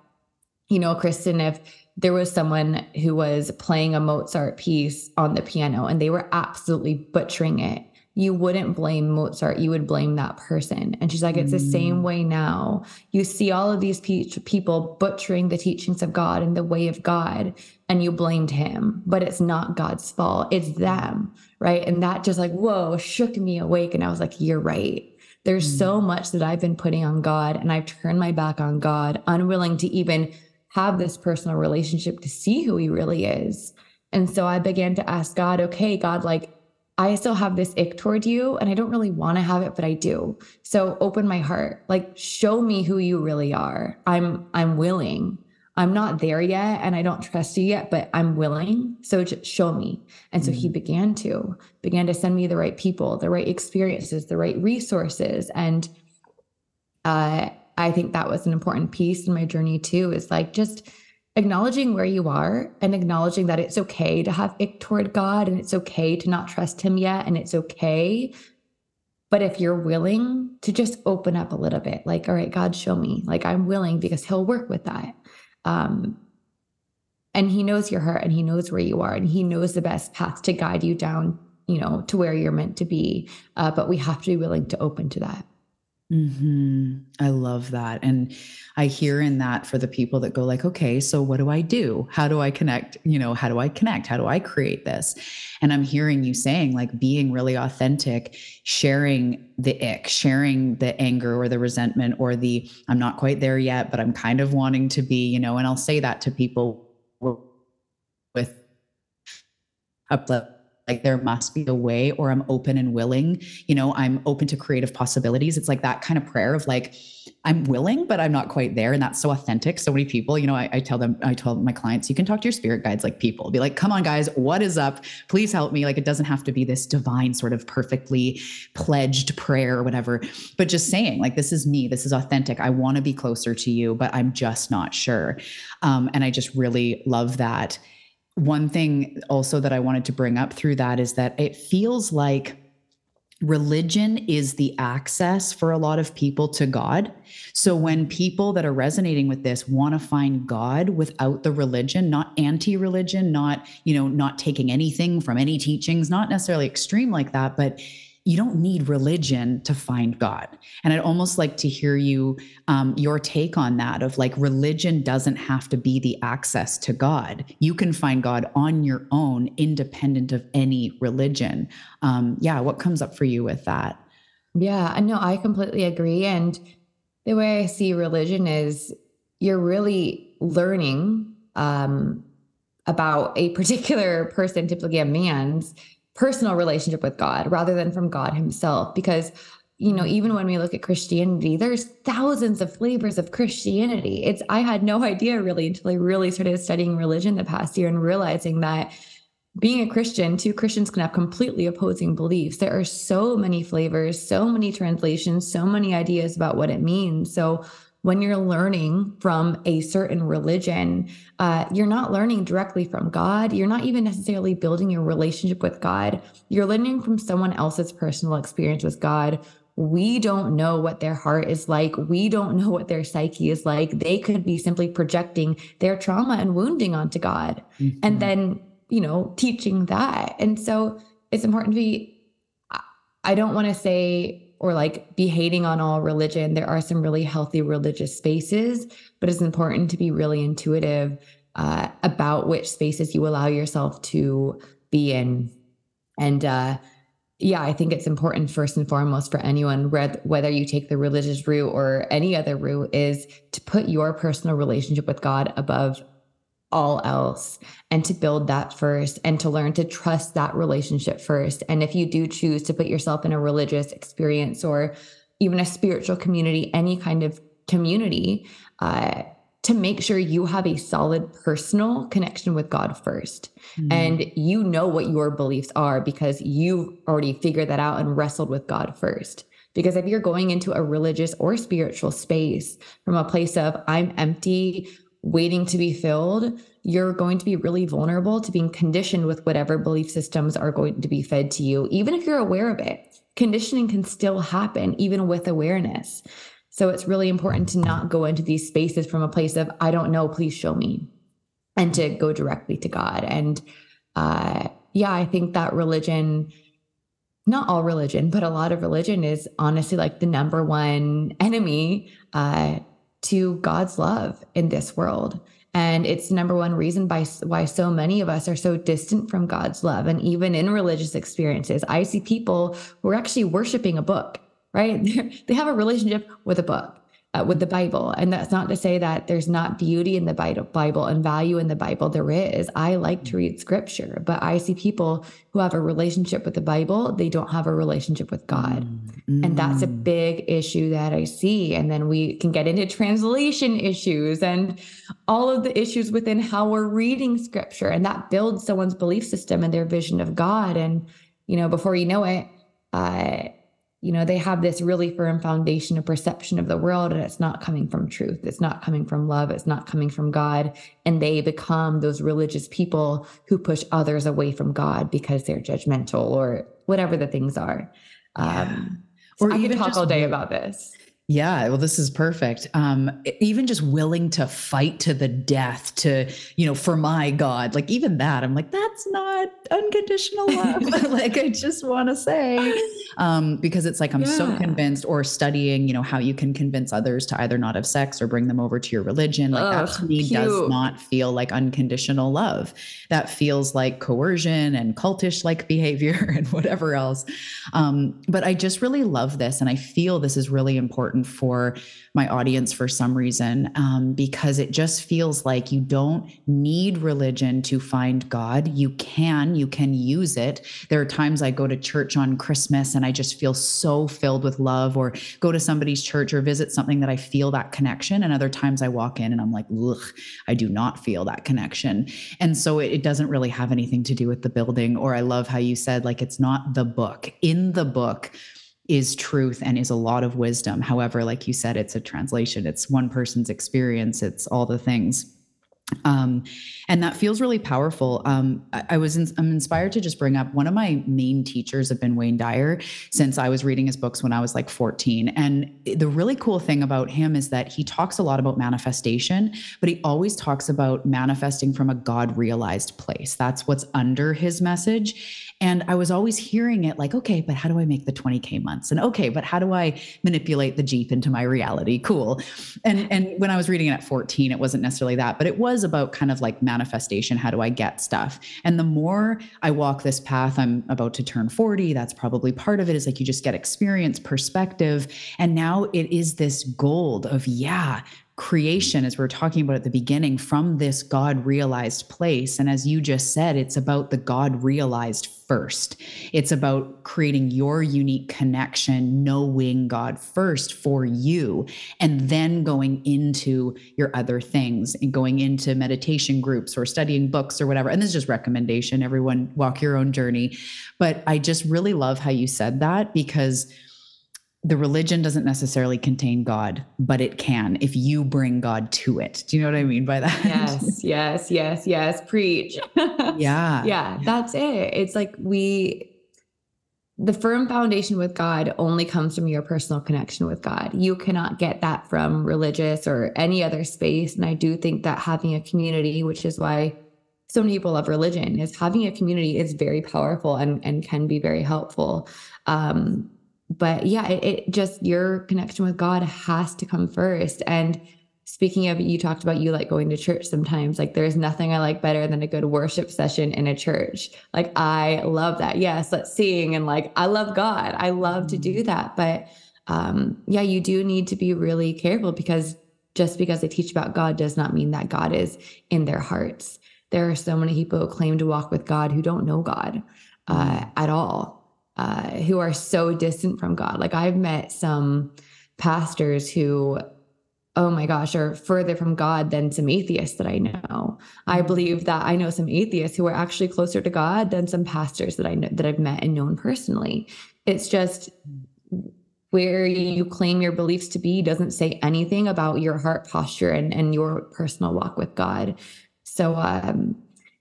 you know, Kristen, if there was someone who was playing a Mozart piece on the piano and they were absolutely butchering it, you wouldn't blame Mozart, you would blame that person. And she's like, it's the same mm. way now. You see all of these pe- people butchering the teachings of God and the way of God, and you blamed him, but it's not God's fault, it's them. Right. And that just like, whoa, shook me awake. And I was like, you're right. There's mm. so much that I've been putting on God, and I've turned my back on God, unwilling to even have this personal relationship to see who he really is. And so I began to ask God, okay, God, like, I still have this ick toward you and I don't really want to have it, but I do. So open my heart. Like show me who you really are. I'm I'm willing. I'm not there yet and I don't trust you yet, but I'm willing. So just show me. And so mm-hmm. he began to, began to send me the right people, the right experiences, the right resources. And uh, I think that was an important piece in my journey too, is like just acknowledging where you are and acknowledging that it's okay to have ick toward God and it's okay to not trust him yet. And it's okay. But if you're willing to just open up a little bit, like, all right, God, show me, like I'm willing because he'll work with that. Um, and he knows your heart and he knows where you are and he knows the best path to guide you down, you know, to where you're meant to be. Uh, but we have to be willing to open to that. Hmm. I love that, and I hear in that for the people that go like, okay, so what do I do? How do I connect? You know, how do I connect? How do I create this? And I'm hearing you saying like being really authentic, sharing the ick, sharing the anger or the resentment or the I'm not quite there yet, but I'm kind of wanting to be. You know, and I'll say that to people with uplift like there must be a way or i'm open and willing you know i'm open to creative possibilities. It's like that kind of prayer of like i'm willing but i'm not quite there and that's so authentic. So many people you know I, I tell them i tell my clients you can talk to your spirit guides like people. Be like come on guys what is up? Please help me. Like it doesn't have to be this divine sort of perfectly pledged prayer or whatever but just saying like this is me. This is authentic. I want to be closer to you but i'm just not sure. Um, and i just really love that one thing also that I wanted to bring up through that is that it feels like religion is the access for a lot of people to God. So when people that are resonating with this want to find God without the religion, not anti-religion, not, you know, not taking anything from any teachings, not necessarily extreme like that, but you don't need religion to find God. And I'd almost like to hear you, um, your take on that of like religion doesn't have to be the access to God. You can find God on your own, independent of any religion. Um, yeah, what comes up for you with that? Yeah, no, I completely agree. And the way I see religion is you're really learning um, about a particular person, typically a man's personal relationship with God rather than from God himself. Because, you know, even when we look at Christianity, there's thousands of flavors of Christianity. It's, I had no idea really until I really started studying religion the past year and realizing that being a Christian, two Christians can have completely opposing beliefs. There are so many flavors, so many translations, so many ideas about what it means. So, when you're learning from a certain religion, uh, you're not learning directly from God. You're not even necessarily building your relationship with God. You're learning from someone else's personal experience with God. We don't know what their heart is like. We don't know what their psyche is like. They could be simply projecting their trauma and wounding onto God mm-hmm. and then, you know, teaching that. And so it's important to be, I don't want to say or like be hating on all religion. There are some really healthy religious spaces, but it's important to be really intuitive uh, about which spaces you allow yourself to be in. And uh, yeah, I think it's important first and foremost for anyone, whether you take the religious route or any other route, is to put your personal relationship with God above all else and to build that first and to learn to trust that relationship first. And if you do choose to put yourself in a religious experience or even a spiritual community, any kind of community, uh, to make sure you have a solid personal connection with God 1st mm-hmm. And you know what your beliefs are because you've already figured that out and wrestled with God first. Because if you're going into a religious or spiritual space from a place of, I'm empty, waiting to be filled, you're going to be really vulnerable to being conditioned with whatever belief systems are going to be fed to you, even if you're aware of it. Conditioning can still happen even with awareness. So it's really important to not go into these spaces from a place of, I don't know, please show me, and to go directly to God. And uh, yeah, I think that religion, not all religion, but a lot of religion is honestly like the number one enemy uh, to God's love in this world. And it's the number one reason by why so many of us are so distant from God's love. And even in religious experiences, I see people who are actually worshiping a book, right? *laughs* they have a relationship with a book. Uh, with the Bible. And that's not to say that there's not beauty in the Bible and value in the Bible. There is. I like to read scripture, but I see people who have a relationship with the Bible, they don't have a relationship with God. Mm-hmm. And that's a mm. big issue that I see. And then we can get into translation issues and all of the issues within how we're reading scripture. And that builds someone's belief system and their vision of God. And, you know, before you know it, uh, you know, they have this really firm foundation of perception of the world, and it's not coming from truth. It's not coming from love. It's not coming from God. And they become those religious people who push others away from God because they're judgmental or whatever the things are. Yeah. Um, or I could talk all day about this. Yeah, well, this is perfect. Um, even just willing to fight to the death to, you know, for my God, like even that, I'm like, that's not unconditional love. *laughs* *laughs* like, I just want to say, um, because it's like I'm yeah. so convinced, or studying, you know, how you can convince others to either not have sex or bring them over to your religion. Like Ugh, that to me cute. does not feel like unconditional love. That feels like coercion and cultish like *laughs* behavior and whatever else. Um, but I just really love this, and I feel this is really important important for my audience for some reason um, because it just feels like you don't need religion to find God. You can, you can use it. There are times I go to church on Christmas and I just feel so filled with love, or go to somebody's church or visit something that I feel that connection. And other times I walk in and I'm like, ugh, I do not feel that connection. And so it, it doesn't really have anything to do with the building. Or I love how you said, like, it's not the book. In the book, is truth and is a lot of wisdom. However, like you said, it's a translation, it's one person's experience, it's all the things. Um, and that feels really powerful. Um, I, I, was in, I'm inspired to just bring up one of my main teachers have been Wayne Dyer since I was reading his books when I was like 14. And the really cool thing about him is that he talks a lot about manifestation, but he always talks about manifesting from a God realized place. That's what's under his message. And I was always hearing it like, okay, but how do I make the 20K months? And okay, but how do I manipulate the Jeep into my reality? Cool. And and when I was reading it at 14, it wasn't necessarily that, but it was about kind of like manifestation. How do I get stuff? And the more I walk this path, I'm about to turn 40. That's probably part of it, is like you just get experience, perspective. And now it is this gold of, yeah, creation, as we are talking about at the beginning, from this God realized place. And as you just said, it's about the God realized first. It's about creating your unique connection, knowing God first for you, and then going into your other things and going into meditation groups or studying books or whatever. And this is just recommendation. Everyone walk your own journey. But I just really love how you said that because the religion doesn't necessarily contain God, but it can if you bring God to it. Do you know what I mean by that? Yes, *laughs* yes, yes, yes. Preach. *laughs* yeah. Yeah, that's it. It's like we, the firm foundation with God only comes from your personal connection with God. You cannot get that from religious or any other space. And I do think that having a community, which is why so many people love religion, is having a community is very powerful and, and can be very helpful. Um, but yeah, it, it, just your connection with God has to come first. And speaking of, you talked about you like going to church sometimes. Like, there's nothing I like better than a good worship session in a church. Like, I love that. Yes, let's sing. And like, I love God. I love to do mm-hmm. that. But um, yeah, you do need to be really careful because just because they teach about God does not mean that God is in their hearts. There are so many people who claim to walk with God who don't know God uh, mm. at all uh, who are so distant from God. Like I've met some pastors who, oh my gosh, are further from God than some atheists that I know. I mm-hmm. believe that I know some atheists who are actually closer to God than some pastors that I know that I've met and known personally. It's just where you claim your beliefs to be doesn't say anything about your heart posture and, and your personal walk with God. So um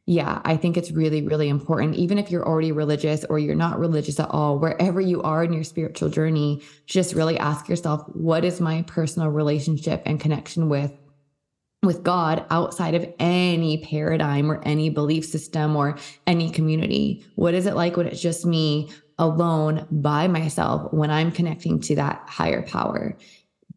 yeah, I think it's really, really important. Even if you're already religious or you're not religious at all, wherever you are in your spiritual journey, just really ask yourself, what is my personal relationship and connection with with God outside of any paradigm or any belief system or any community? What is it like when it's just me alone by myself when I'm connecting to that higher power?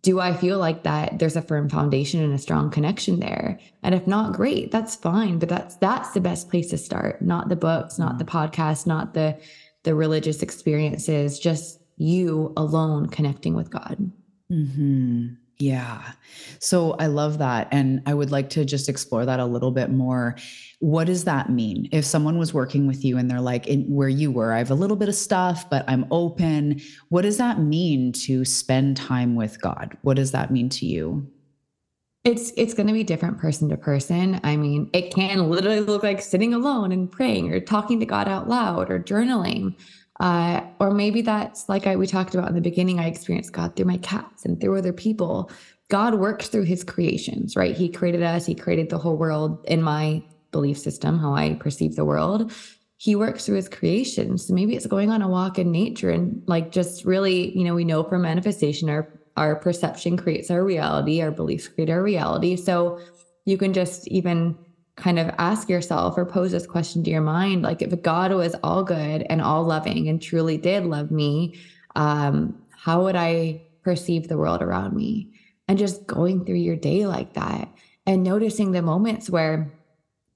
Do I feel like that there's a firm foundation and a strong connection there? And if not, great, that's fine. But that's that's the best place to start. Not the books, not the podcast, not the the religious experiences, just you alone connecting with God. Hmm. Yeah. So I love that. And I would like to just explore that a little bit more. What does that mean? If someone was working with you and they're like, in where you were, I have a little bit of stuff, but I'm open. What does that mean to spend time with God? What does that mean to you? It's it's going to be different person to person. I mean, it can literally look like sitting alone and praying or talking to God out loud or journaling. Uh, or maybe that's like I, we talked about in the beginning, I experienced God through my cats and through other people. God works through his creations, right? He created us, he created the whole world in my belief system, how I perceive the world. He works through his creations. So maybe it's going on a walk in nature and like just really, you know, we know from manifestation, our our perception creates our reality, our beliefs create our reality. So you can just even kind of ask yourself or pose this question to your mind like if god was all good and all loving and truly did love me um how would i perceive the world around me? And just going through your day like that and noticing the moments where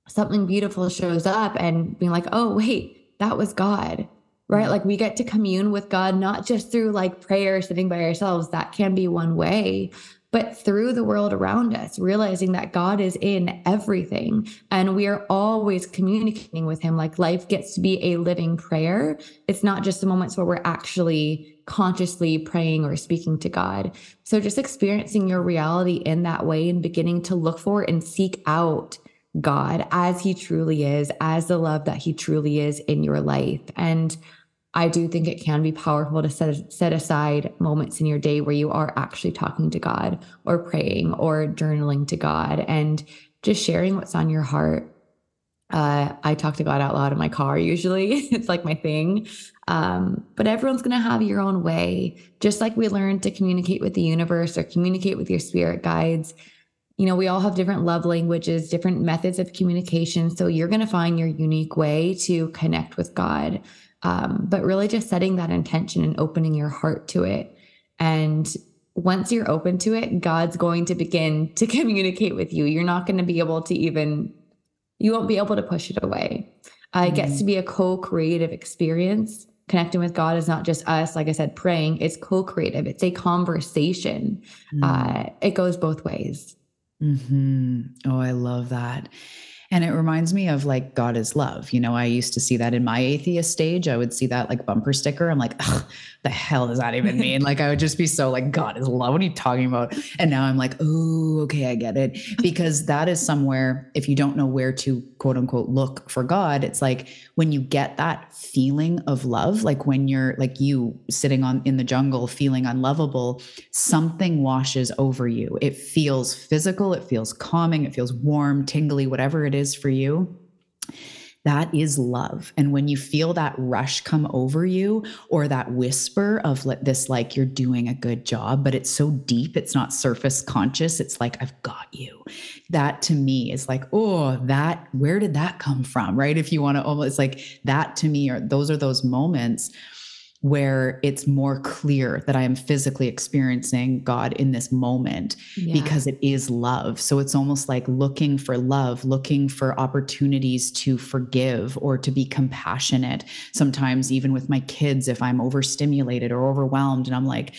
something beautiful shows up and being like oh wait that was god right? Mm-hmm. like we get to commune with god not just through like prayer sitting by ourselves. That can be one way but through the world around us, realizing that God is in everything and we are always communicating with Him. Like life gets to be a living prayer. It's not just the moments where we're actually consciously praying or speaking to God. So just experiencing your reality in that way and beginning to look for and seek out God as He truly is, as the love that He truly is in your life. And I do think it can be powerful to set set aside moments in your day where you are actually talking to God or praying or journaling to God and just sharing what's on your heart. Uh, I talk to God out loud in my car usually. *laughs* it's like my thing. Um, but everyone's going to have your own way. Just like we learn to communicate with the universe or communicate with your spirit guides, you know, we all have different love languages, different methods of communication. So you're going to find your unique way to connect with God. Um, but really just setting that intention and opening your heart to it. And once you're open to it, God's going to begin *laughs* to communicate with you. You're not going to be able to even, you won't be able to push it away. Uh, mm-hmm. It gets to be a co creative experience. Connecting with God is not just us, like I said, praying, it's co creative, it's a conversation. Mm-hmm. Uh, it goes both ways. Mm-hmm. Oh, I love that. And it reminds me of like God is love. You know, I used to see that in my atheist stage. I would see that like bumper sticker. I'm like, the hell does that even mean? like I would just be so like, God is love. What are you talking about? And now I'm like, oh, okay, I get it. Because that is somewhere, if you don't know where to quote unquote look for God, it's like when you get that feeling of love, like when you're like you sitting on in the jungle feeling unlovable, something washes over you. It feels physical, it feels calming, it feels warm, tingly, whatever it is for you, that is love. And when you feel that rush come over you or that whisper of this, like you're doing a good job, but it's so deep, it's not surface conscious. It's like, I've got you. That to me is like, oh, that, where did that come from? Right. If you want to almost like that to me, or those are those moments where it's more clear that I am physically experiencing God in this moment yeah. because it is love. So it's almost like looking for love, looking for opportunities to forgive or to be compassionate. Sometimes, even with my kids, if I'm overstimulated or overwhelmed, and I'm like,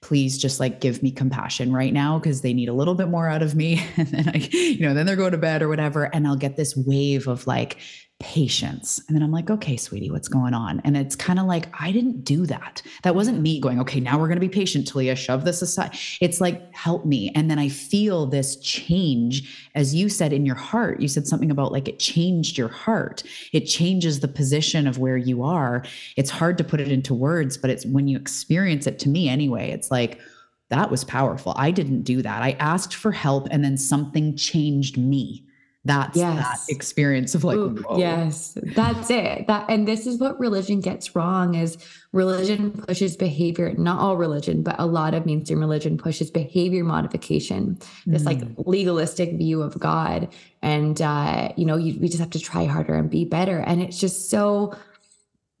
please just like give me compassion right now because they need a little bit more out of me *laughs* and then I you know then they're going to bed or whatever and I'll get this wave of like patience. And then I'm like, okay, sweetie, what's going on? And it's kind of like, I didn't do that. That wasn't me going, okay, now we're going to be patient, Talia, shove this aside. It's like, help me. And then I feel this change, as you said in your heart. You said something about like it changed your heart. It changes the position of where you are. It's hard to put it into words, but it's when you experience it to me anyway, it's like, that was powerful. I didn't do that. I asked for help and then something changed me that's yes. that experience of like Ooh, yes. That's it. That and this is what religion gets wrong is religion pushes behavior not all religion but a lot of mainstream religion pushes behavior modification this like mm. legalistic view of god. And uh you know you, we just have to try harder and be better. And it's just so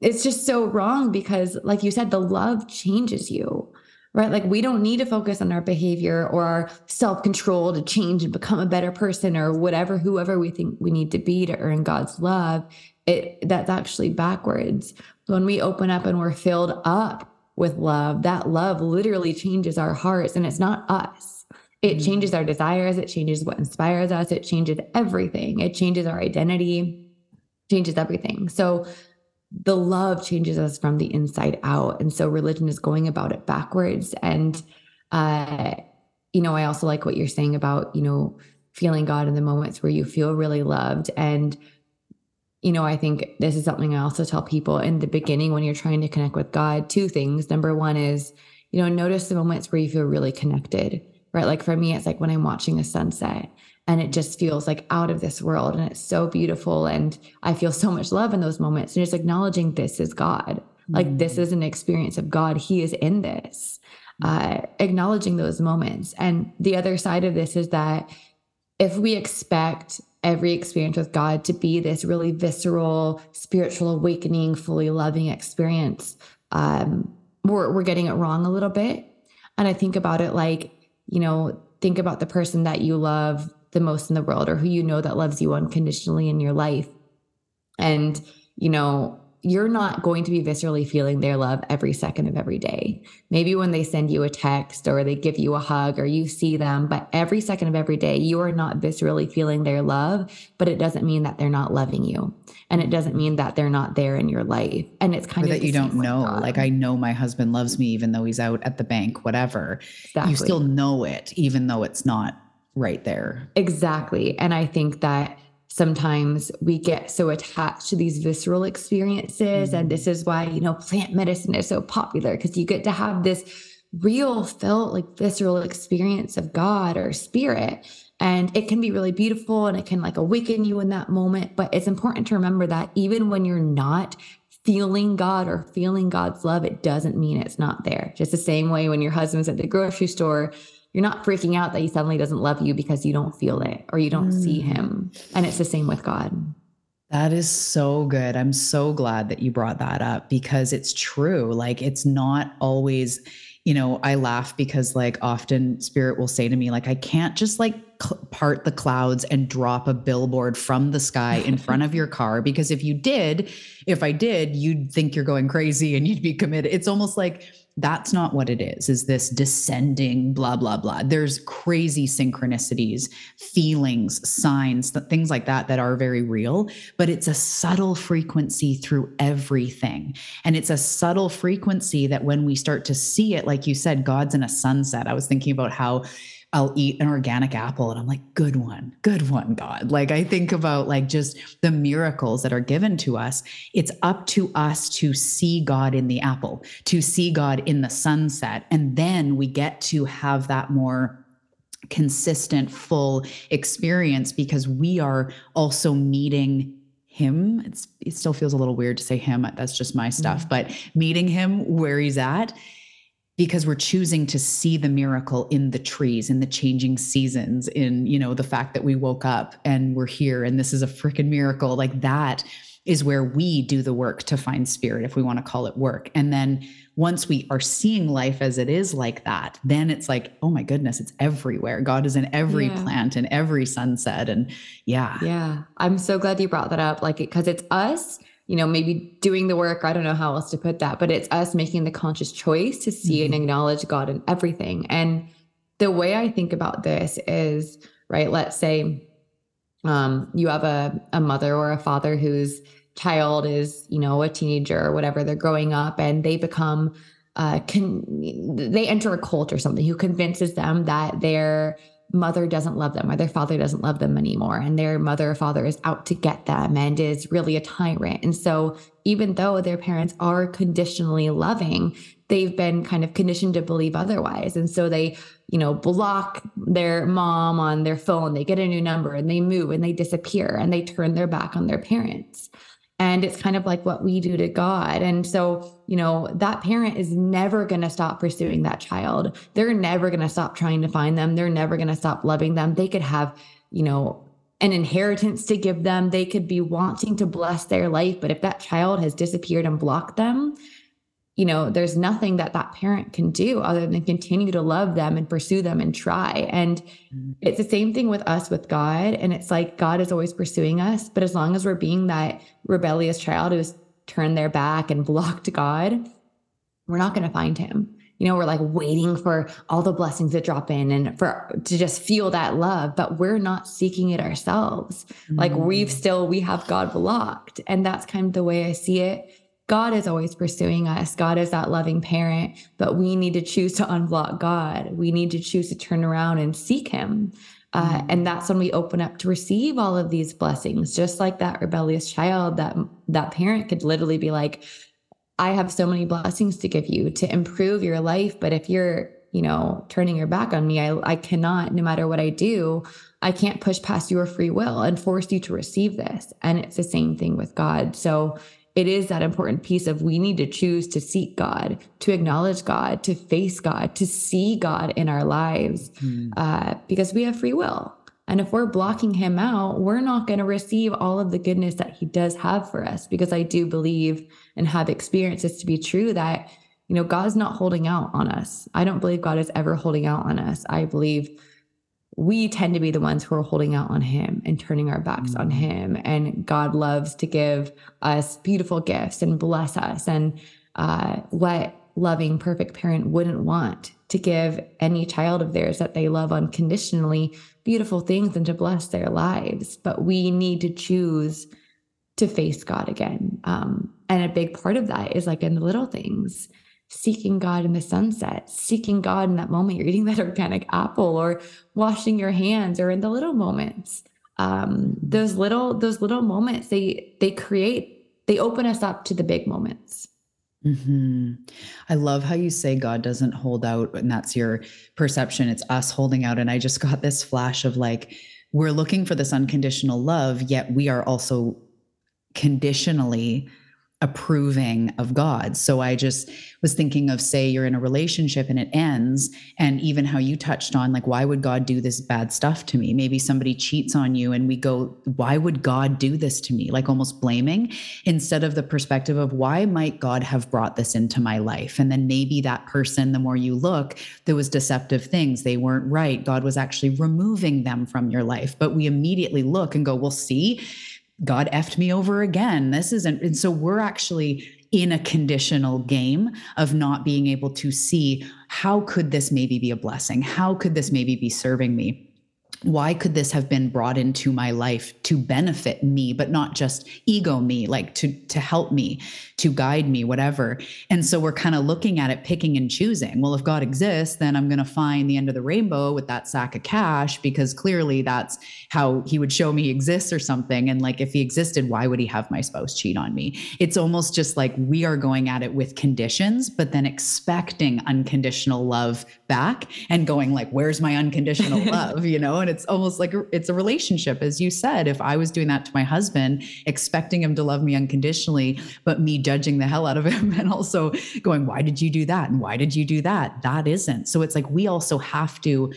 it's just so wrong because like you said the love changes you right? Like we don't need to focus on our behavior or our self control to change and become a better person or whatever, whoever we think we need to be to earn God's love. It that's actually backwards. When we open up and we're filled up with love, that love literally changes our hearts and it's not us. It mm-hmm. changes our desires, it changes what inspires us, it changes everything. It changes our identity, changes everything. So the love changes us from the inside out. And so religion is going about it backwards. And uh, you know, I also like what you're saying about, you know, feeling God in the moments where you feel really loved and you know, I think this is something I also tell people in the beginning when you're trying to connect with God. Two things. Number one is, you know, notice the moments where you feel really connected, right? Like for me, it's like when I'm watching a sunset and it just feels like out of this world and it's so beautiful. And I feel so much love in those moments. And just acknowledging this is God. Like mm-hmm. this is an experience of God. He is in this. Uh, acknowledging those moments. And the other side of this is that if we expect every experience with God to be this really visceral, spiritual awakening, fully loving experience, um, we're, we're getting it wrong a little bit. And I think about it like, you know, think about the person that you love the most in the world or who you know that loves you unconditionally in your life. And, you know, you're not going to be viscerally feeling their love every second of every day. Maybe when they send you a text or they give you a hug or you see them, but every second of every day, you are not viscerally feeling their love, but it doesn't mean that they're not loving you. And it doesn't mean that they're not there in your life. And it's kind or of that you don't know. Like, I know my husband loves me, even though he's out at the bank, whatever. Exactly. You still know it, even though it's not right there. Exactly. And I think that sometimes we get so attached to these visceral experiences. Mm-hmm. And this is why, you know, plant medicine is so popular because you get to have this real felt like visceral experience of God or spirit. And it can be really beautiful and it can like awaken you in that moment. But it's important to remember that even when you're not feeling God or feeling God's love, it doesn't mean it's not there. Just the same way when your husband's at the grocery store you're not freaking out that he suddenly doesn't love you because you don't feel it or you don't mm. see him. And it's the same with God. That is so good. I'm so glad that you brought that up because it's true. Like, it's not always, you know, I laugh because, like, often spirit will say to me, like, I can't just like cl- part the clouds and drop a billboard from the sky in front of your *laughs* car because if you did, if I did, you'd think you're going crazy and you'd be committed. It's almost like, that's not what it is is this descending blah blah blah. There's crazy synchronicities feelings signs things like that that are very real but it's a subtle frequency through everything. And it's a subtle frequency that when we start to see it like you said god's in a sunset. I was thinking about how I'll eat an organic apple and I'm like, good one, good one, God. Like I think about like just the miracles that are given to us. It's up to us to see God in the apple, to see God in the sunset. And then we get to have that more consistent, full experience because we are also meeting him. It's, it still feels a little weird to say him. That's just my stuff, mm-hmm. but meeting him where he's at because we're choosing to see the miracle in the trees in the changing seasons in you know the fact that we woke up and we're here and this is a freaking miracle. Like that is where we do the work to find spirit if we want to call it work. And then once we are seeing life as it is like that then it's like oh my goodness it's everywhere. God is in every yeah. plant and every sunset and yeah. Yeah. I'm so glad you brought that up like because it's us you know, maybe doing the work. I don't know how else to put that, but it's us making the conscious choice to see mm-hmm. and acknowledge God in everything. And the way I think about this is, right, let's say um, you have a, a mother or a father whose child is, you know, a teenager or whatever, they're growing up and they become, uh, can, they enter a cult or something who convinces them that they're, mother doesn't love them or their father doesn't love them anymore and their mother or father is out to get them and is really a tyrant. And so even though their parents are conditionally loving, they've been kind of conditioned to believe otherwise. And so they, you know, block their mom on their phone, they get a new number and they move and they disappear and they turn their back on their parents. And it's kind of like what we do to God. And so, you know, that parent is never going to stop pursuing that child. They're never going to stop trying to find them. They're never going to stop loving them. They could have, you know, an inheritance to give them. They could be wanting to bless their life. But if that child has disappeared and blocked them, you know, there's nothing that that parent can do other than continue to love them and pursue them and try. And mm-hmm. it's the same thing with us with God. And it's like God is always pursuing us. But as long as we're being that rebellious child who's turned their back and *laughs* blocked God, we're not going to find him. You know, we're like waiting for all the blessings to drop in and for to just feel that love, but we're not seeking it ourselves. Mm-hmm. Like we've still, we have God blocked. And that's kind of the way I see it. God is always pursuing us. God is that loving parent, but we need to choose to unblock God. We need to choose to turn around and seek Him. Uh, mm. and that's when we open up to receive all of these blessings, just like that rebellious child. That that parent could literally be like, "I have so many blessings to give you to improve your life, but if you're, you know, turning your back on me, I I cannot. No matter what I do, I can't push past your free will and force you to receive this." And it's the same thing with God. So it is that important piece of we need to choose to seek God, to acknowledge God, to face God, to see God in our lives mm. uh, because we have free will. And if we're blocking him out, we're not going to receive all of the goodness that he does have for us because I do believe and have experienced this to be true that, you know, God's not holding out on us. I don't believe God is ever holding out on us. I believe we tend to be the ones who are holding out on him and turning our backs mm-hmm. on him. And God loves to give us beautiful gifts and bless us. And uh, what loving, perfect parent wouldn't want to give any child of theirs that they love unconditionally beautiful things and to bless their lives. But we need to choose to face God again. Um, and a big part of that is like in the little things seeking God in the sunset, seeking God in that moment you're eating that organic apple or washing your hands or in the little moments. Um, those little those little moments they they create they open us up to the big moments. Mm-hmm. I love how you say God doesn't hold out, and that's your perception. It's us holding out. And I just got this flash of like, we're looking for this unconditional love, yet we are also conditionally approving of God. So I just was thinking of, say, you're in a relationship and it ends, and even how you touched on, like, why would God do this bad stuff to me? Maybe somebody cheats on you, and we go, why would God do this to me? Like almost blaming instead of the perspective of, why might God have brought this into my life? And then maybe that person, the more you look, there was deceptive things. They weren't right. God was actually removing them from your life. But we immediately look and go, well, see, God effed me over again. This isn't. And so we're actually in a conditional game of not being able to see how could this maybe be a blessing? How could this maybe be serving me? Why could this have been brought into my life to benefit me but not just ego me like to to help me to guide me whatever. And so we're kind of looking at it picking and choosing. Well if god exists then i'm going to find the end of the rainbow with that sack of cash because clearly that's how he would show me he exists or something. And like if he existed why would he have my spouse cheat on me? It's almost just like we are going at it with conditions but then expecting unconditional love back and going like where's my unconditional *laughs* love? You know and it's almost like it's a relationship. As you said if i was doing that to my husband expecting him to love me unconditionally but me judging the hell out of *laughs* him and also going why did you do that? And why did you do that? That isn't. So it's like we also have to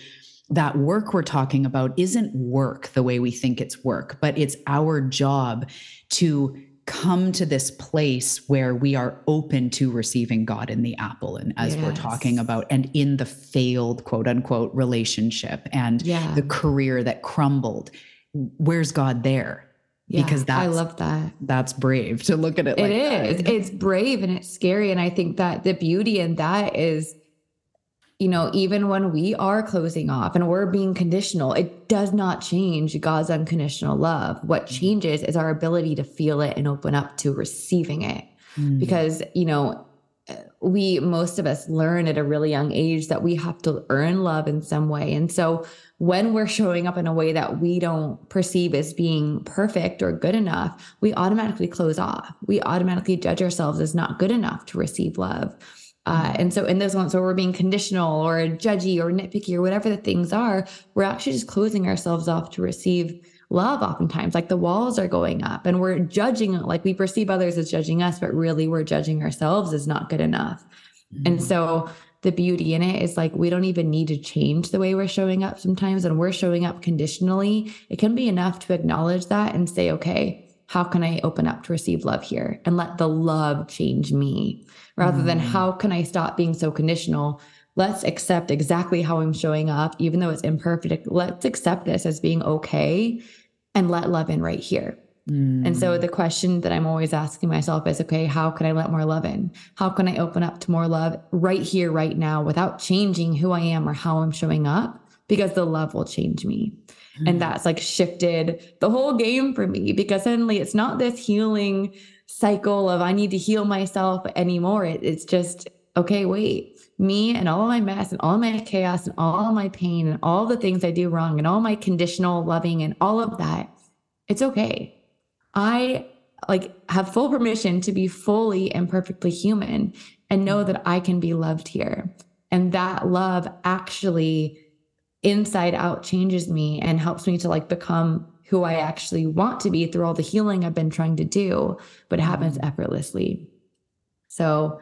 that work we're talking about isn't work the way we think it's work but it's our job to come to this place where we are open to receiving God in the apple and as yes. we're talking about and in the failed quote unquote relationship and yeah. the career that crumbled where's God there yeah, because that's I love that. That's brave to look at it. Like it is. That. It's brave and it's scary. And I think that the beauty in that is you know, even when we are closing off and we're being conditional, it does not change God's unconditional love. What mm-hmm. changes is our ability to feel it and open up to receiving it. Mm-hmm. Because, you know, we, most of us learn at a really young age that we have to earn love in some way. And so when we're showing up in a way that we don't perceive as being perfect or good enough, we automatically close off. We automatically judge ourselves as not good enough to receive love. Uh, and so in those moments where we're being conditional or judgy or nitpicky or whatever the things are, we're actually just closing ourselves off to receive love oftentimes. Like the walls are going up and we're judging, like we perceive others as judging us, but really we're judging ourselves as not good enough. Mm-hmm. And so the beauty in it is like we don't even need to change the way we're showing up sometimes. And we're showing up conditionally. It can be enough to acknowledge that and say, okay, how can I open up to receive love here and let the love change me? rather mm. than how can I stop being so conditional? Let's accept exactly how I'm showing up, even though it's imperfect. Let's accept this as being okay and let love in right here. Mm. And so the question that I'm always asking myself is okay, how can I let more love in? How can I open up to more love right here, right now, without changing who I am or how I'm showing up? Because the love will change me. Mm. And that's like shifted the whole game for me because suddenly it's not this healing cycle of I need to heal myself anymore. It, it's just, okay, wait, me and all my mess and all my chaos and all my pain and all the things I do wrong and all my conditional loving and all of that, it's okay I like have full permission to be fully and perfectly human and know that I can be loved here. And that love actually inside out changes me and helps me to like become who I actually want to be through all the healing I've been trying to do, but it happens mm-hmm. effortlessly. So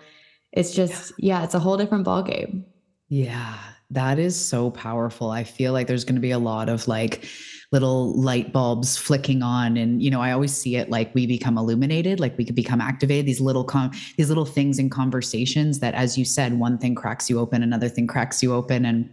it's just, yeah, it's a whole different ballgame. Yeah, that is so powerful. I feel like there's going to be a lot of like, little light bulbs flicking on and you know i always see it like we become illuminated like we could become activated these little com- these little things in conversations that as you said one thing cracks you open another thing cracks you open and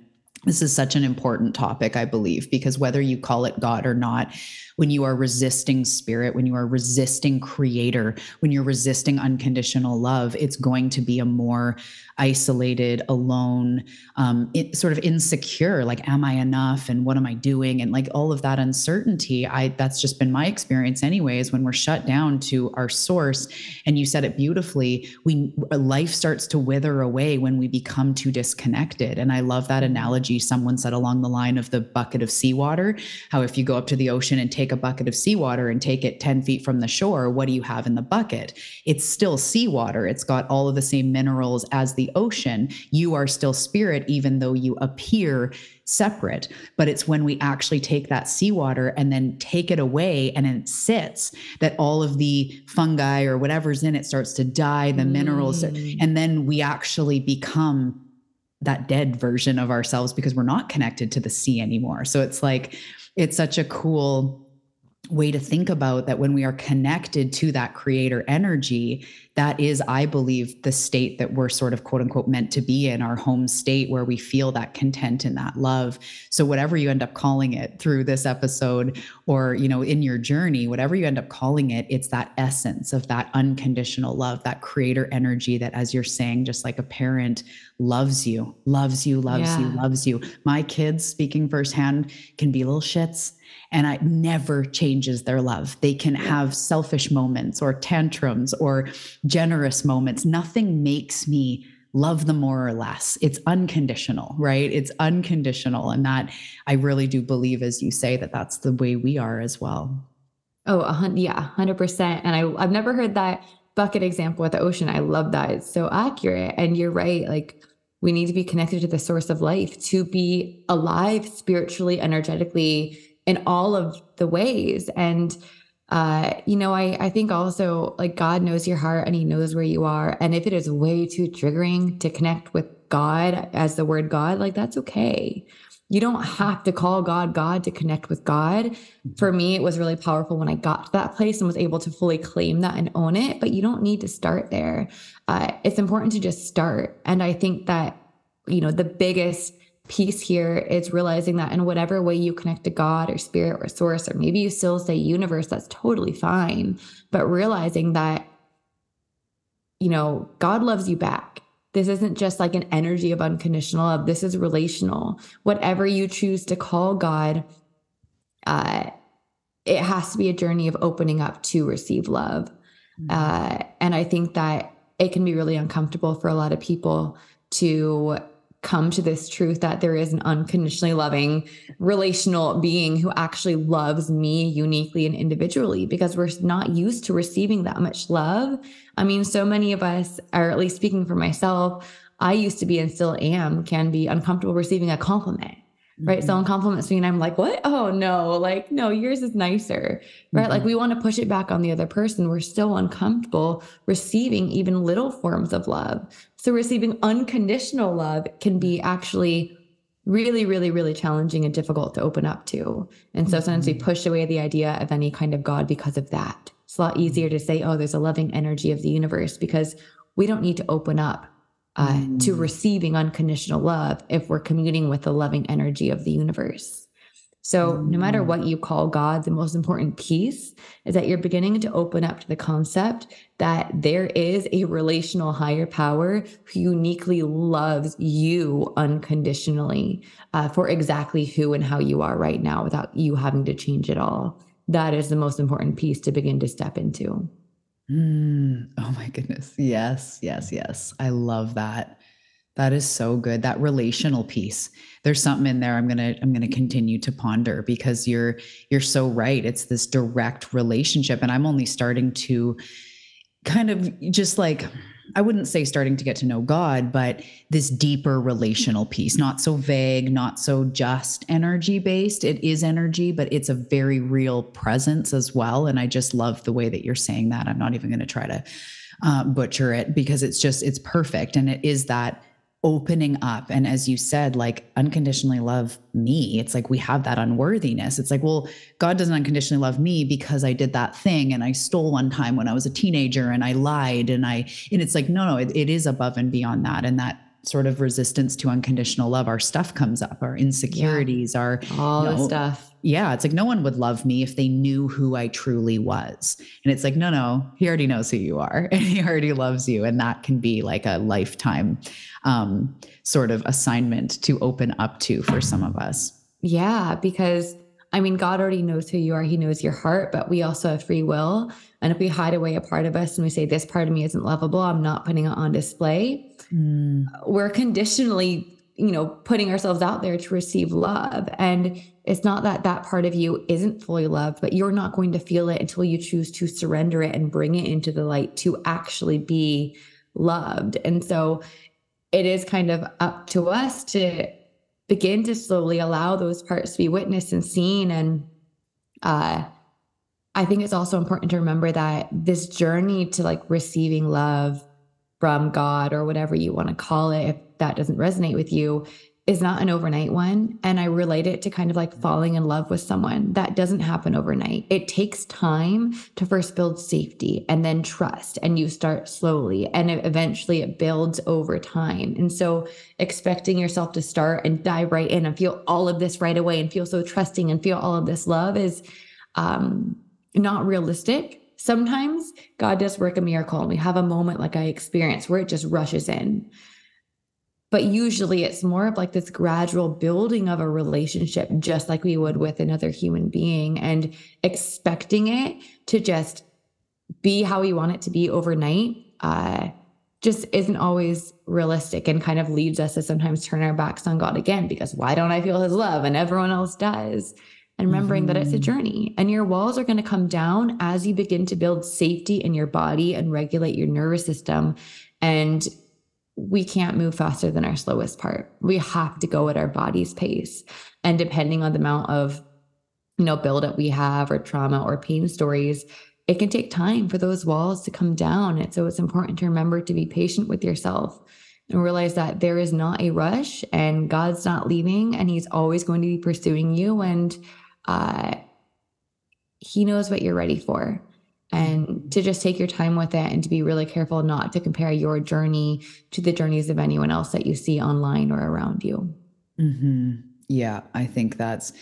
this is such an important topic, I believe, because whether you call it God or not, when you are resisting spirit, when you are resisting creator, when you're resisting unconditional love, it's going to be a more isolated, alone, um, it, sort of insecure. Like, am I enough? And what am I doing? And like all of that uncertainty. I that's just been my experience, anyways. When we're shut down to our source, and you said it beautifully, we life starts to wither away when we become too disconnected. And I love that analogy someone said along the line of the bucket of seawater. How if you go up to the ocean and take take a bucket of seawater and take it 10 feet from the shore, what do you have in the bucket? It's still seawater. It's got all of the same minerals as the ocean. You are still spirit, even though you appear separate. But it's when we actually take that seawater and then take it away and it sits that all of the fungi or whatever's in it starts to die, the mm. minerals, and then we actually become that dead version of ourselves because we're not connected to the sea anymore. So it's like, it's such a cool way to think about that when we are connected to that creator energy that is i believe the state that we're sort of quote unquote meant to be in our home state where we feel that content and that love. So whatever you end up calling it through this episode or you know in your journey whatever you end up calling it it's that essence of that unconditional love that creator energy that as you're saying just like a parent loves you loves you loves yeah. you loves you. My kids speaking firsthand can be little shits and it never changes their love. They can have selfish moments or tantrums or generous moments. Nothing makes me love them more or less. It's unconditional, right? It's unconditional. And that I really do believe, as you say, that that's the way we are as well. Oh, yeah, 100%. And I, I've never heard that bucket example with the ocean. I love that. It's so accurate. And you're right. Like, we need to be connected to the source of life to be alive spiritually, energetically, in all of the ways. And uh, you know, I I think also like God knows your heart and He knows where you are. And if it is way too triggering to connect with God as the word God, like that's okay. You don't have to call God God to connect with God. For me, it was really powerful when I got to that place and was able to fully claim that and own it. But you don't need to start there. Uh, it's important to just start. And I think that, you know, the biggest piece here is realizing that in whatever way you connect to God or spirit or source, or maybe you still say universe, that's totally fine. But realizing that, you know, God loves you back. This isn't just like an energy of unconditional love. This is relational. Whatever you choose to call God, uh, it has to be a journey of opening up to receive love. Mm-hmm. Uh, and I think that it can be really uncomfortable for a lot of people to come to this truth that there is an unconditionally loving relational being who actually loves me uniquely and individually because we're not used to receiving that much love. I mean, so many of us, or at least speaking for myself, I used to be and still am, can be uncomfortable receiving a compliment right? Mm-hmm. Someone compliments me and I'm like, what? Oh no, like, no, yours is nicer, right? Mm-hmm. Like, we want to push it back on the other person. We're still uncomfortable receiving even little forms of love. So, receiving unconditional love can be actually really, really, really challenging and difficult to open up to. And so, sometimes we mm-hmm. push away the idea of any kind of God because of that. It's a lot easier to say, oh, there's a loving energy of the universe because we don't need to open up uh, mm. to receiving unconditional love if we're communing with the loving energy of the universe. So, no matter what you call God, the most important piece is that you're beginning to open up to the concept that there is a relational higher power who uniquely loves you unconditionally uh, for exactly who and how you are right now without you having to change at all. That is the most important piece to begin to step into. Mm, oh my goodness. Yes, yes, yes. I love that. That is so good. That relational piece. There's something in there I'm going to I'm going to continue to ponder because you're you're so right. It's this direct relationship and I'm only starting to kind of just like I wouldn't say starting to get to know God, but this deeper relational piece, not so vague, not so just energy based. It is energy, but it's a very real presence as well. And I just love the way that you're saying that. I'm not even going to try to uh, butcher it because it's just, it's perfect. And it is that opening up. And as you said like unconditionally love me. It's like we have that unworthiness. It's like well god doesn't unconditionally love me because i did that thing and i stole one time when i was a teenager and i lied and i and it's like no no it, it is above and beyond that. And that sort of resistance to unconditional love our stuff comes up our insecurities yeah. our all you know, the stuff yeah, it's like no one would love me if they knew who I truly was. And it's like, no, no, he already knows who you are *laughs* and he already loves you. And that can be like a lifetime um, sort of assignment to open up to for some of us. Yeah, because I mean, God already knows who you are, He knows your heart, but we also have free will. And if we hide away a part of us and we say, This part of me isn't lovable, I'm not putting it on display, mm. we're conditionally you know putting ourselves out there to receive love. And it's not that that part of you isn't fully loved but you're not going to feel it until you choose to surrender it and bring it into the light to actually be loved. And so it is kind of up to us to begin to slowly allow those parts to be witnessed and seen. And uh I think it's also important to remember that this journey to like receiving love from God or whatever you want to call it, if that doesn't resonate with you, is not an overnight one. And I relate it to kind of like falling in love with someone. That doesn't happen overnight. It takes time to first build safety and then trust. And you start slowly and eventually it builds over time. And so expecting yourself to start and dive right in and feel all of this right away and feel so trusting and feel all of this love is um, not realistic sometimes God does work a miracle and we have a moment like I experienced where it just rushes in. But usually it's more of like this gradual building of a relationship, just like we would with another human being, and expecting it to just be how we want it to be overnight. Uh, just isn't always realistic and kind of leads us to sometimes turn our backs on God again because why don't I feel his love and everyone else does? And remembering mm-hmm. that it's a mm-hmm. journey. And your walls are going to come down as you begin to build safety in your body and regulate your nervous system. And we can't move faster than our slowest part. We have to go at our body's pace. And depending on the amount of you know buildup we have or trauma or pain stories it can take time for those walls to come down. And so it's important to remember to be patient with yourself and realize that there is not a rush and god's not leaving and he's always going to be pursuing you. And uh, he knows what you're ready for and to just take your time with it and to be really careful not to compare your journey to the journeys of anyone else that you see online or around you. Mm-hmm. Yeah, I think that's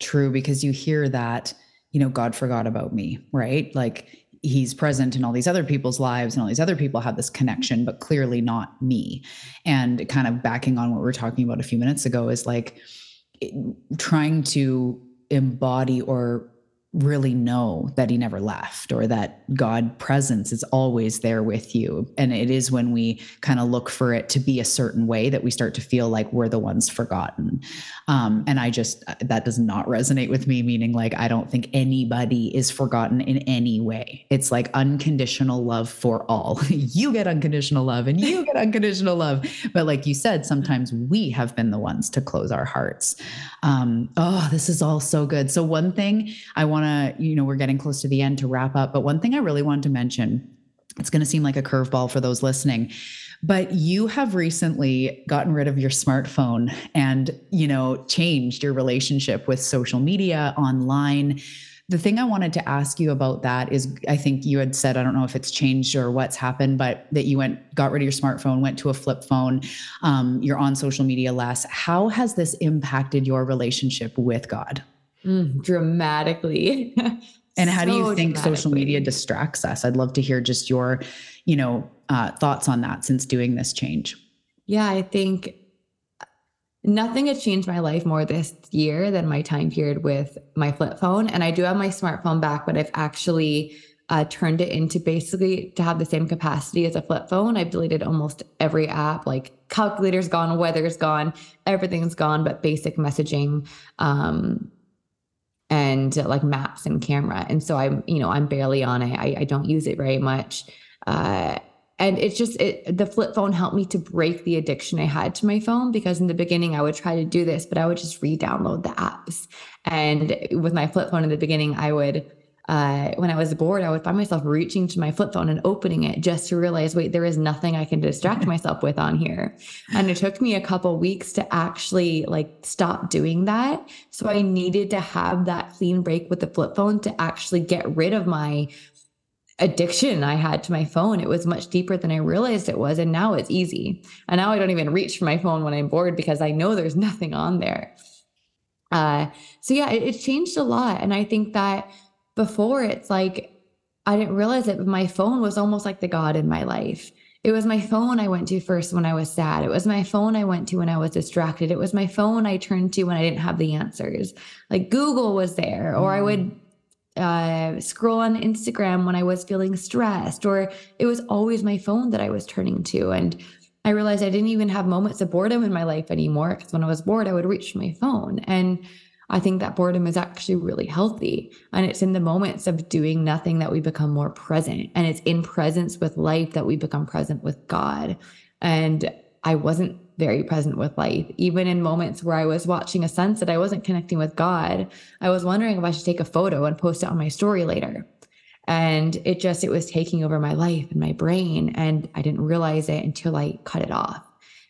true because you hear that, you know, God forgot about me, right? Like he's present in all these other people's lives and all these other people have this connection, but clearly not me. And kind of backing on what we were talking about a few minutes ago is like trying to embody or really know that he never left or that God presence is always there with you. And it is when we kind of look for it to be a certain way that we start to feel like we're the ones forgotten. Um, and I just, uh, that does not resonate with me, meaning like, I don't think anybody is forgotten in any way. It's like unconditional love for all. *laughs* you get unconditional love and you get unconditional love. But like you said, sometimes we have been the ones to close our hearts. Um, oh, this is all so good. So, one thing I want to, you know, we're getting close to the end to wrap up, but one thing I really wanted to mention, it's going to seem like a curveball for those listening, but you have recently gotten rid of your smartphone and, you know, changed your relationship with social media online. The thing I wanted to ask you about that is I think you had said, I don't know if it's changed or what's happened, but that you went, got rid of your smartphone, went to a flip phone, um, you're on social media less. How has this impacted your relationship with God? Mm, dramatically. *laughs* and how so do you think social media distracts us? I'd love to hear just your, you know, uh, thoughts on that since doing this change. Yeah, I think nothing has changed my life more this year than my time period with my flip phone. And I do have my smartphone back, but I've actually uh, turned it into basically to have the same capacity as a flip phone. I've deleted almost every app, like calculator's gone, weather's gone, everything's gone, but basic messaging. Um, and uh, like maps and camera. And so I'm, you know, I'm barely on it. I, I don't use it very much. Uh, and it's just it, the flip phone helped me to break the addiction I had to my phone because in the beginning I would try to do this, but I would just re-download the apps. And with my flip phone in the beginning, I would uh, when I was bored, I would find myself reaching to my flip phone and opening it just to realize, wait, there is nothing I can distract *laughs* myself with on here. And it took me a couple weeks to actually like stop doing that. So I needed to have that clean break with the flip phone to actually get rid of my addiction I had to my phone. It was much deeper than I realized it was. And now it's easy. And now I don't even reach for my phone when I'm bored because I know there's *laughs* nothing on there. Uh, so yeah, it, it changed a lot. And I think that before it's like, I didn't realize it, but my phone was almost like the God in my life. It was my phone I went to first when I was sad. It was my phone I went to when I was distracted. It was my phone I turned to when I didn't have the answers. Like Google was there, or I would mm uh, scroll on Instagram when I was feeling stressed, or it was always my phone that I was turning to. And I realized I didn't even have moments of boredom in my life anymore because when I was bored, I would reach my phone. And I think that boredom is actually really healthy. And it's in the moments of doing nothing that we become more present. And it's in presence with life that we become present with God. And I wasn't very present with life. Even in moments where I was watching a sunset, I wasn't connecting with God. I was wondering if I should take a photo and post it on my story later. And it just, it was taking over my life and my brain. And I didn't realize it until I cut it off.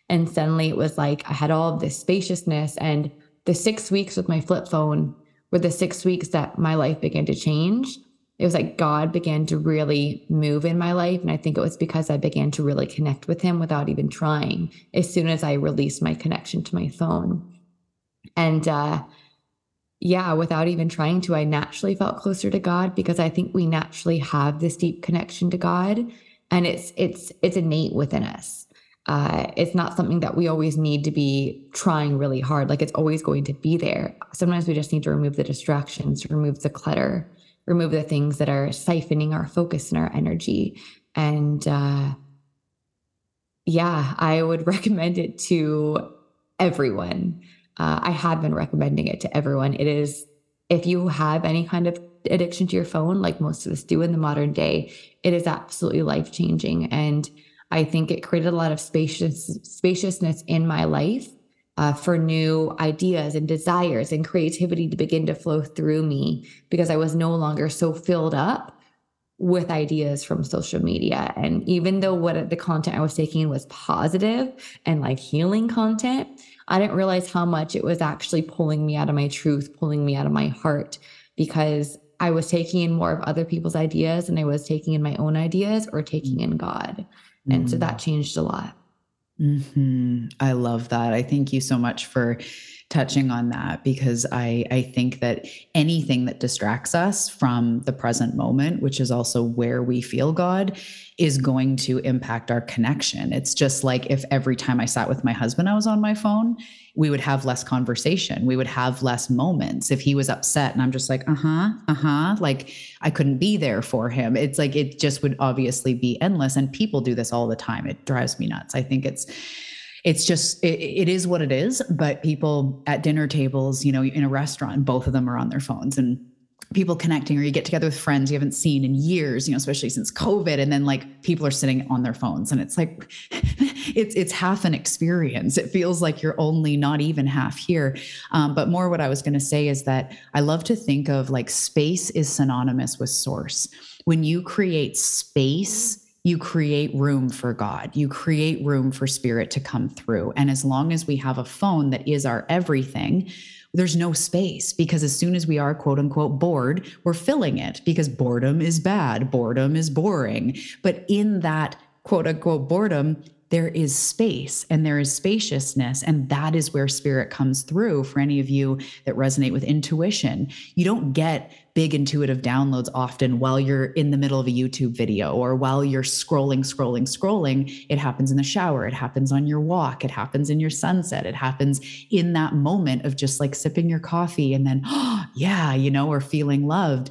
And suddenly it was like I had all of this spaciousness. And the six weeks with my flip phone were the six weeks that my life began to change it was like God began to really move in my life. And I think it was because I began to really connect with Him without even trying as soon as I released my connection to my phone. And uh, yeah, without even trying to, I naturally felt closer to God because I think we naturally have this deep connection to God. And it's it's it's innate within us. Uh, it's not something that we always need to be trying really hard. Like it's always going to be there. Sometimes we just need to remove the distractions, remove the clutter, remove the things that are siphoning our focus and our energy. And uh, yeah, I would *laughs* recommend it to everyone. Uh, I have been recommending it to everyone. It is, if you have any kind of addiction to your phone, like most of us do in the modern day, it is absolutely life changing. And I think it created a lot of spacious, spaciousness in my life uh, for new ideas and desires and creativity to begin to flow through me because I was no longer so filled up with ideas from social media. And even though what the content I was taking was positive and like healing content, I didn't realize how much it was actually pulling me out of my truth, pulling me out of my heart because I was taking in more of other people's ideas and I was taking in my own ideas or taking in God. And mm. so that changed a lot. Mm-hmm. I love that. I thank you so much for touching on that because I, I think that anything that distracts us from the present moment, which is also where we feel God, is going to impact our connection. It's just like if every time I sat with my husband, I was on my phone, we would have less conversation. We would have less moments. If he was upset and I'm just like, uh huh, uh huh, like I couldn't be there for him. It's like it just would obviously be endless. And people do this all the time. It drives me nuts. I think it's, it's just it, it is what it is but people at dinner tables you know in a restaurant both of them are on their phones and people connecting or you get together with friends you haven't seen in years you know especially since covid and then like people are sitting on their phones and it's like *laughs* it's it's half an experience. It feels like you're only not even half here. Um, but more what i was going to say is that i love to think of like space is synonymous with source. When you create space you create room for God. You create room for spirit to come through. And as long as we have a phone that is our everything, there's no space because as soon as we are quote unquote bored, we're filling it because boredom is bad, boredom is boring. But in that quote unquote boredom, there is space and there is spaciousness. And that is where spirit comes through for any of you that resonate with intuition. You don't get big intuitive downloads often while you're in the middle of a YouTube video or while you're scrolling, scrolling, scrolling. It happens in the shower, it happens on your walk, it happens in your sunset, it happens in that moment of just like sipping your coffee and then, oh, *gasps* yeah, you know, or feeling loved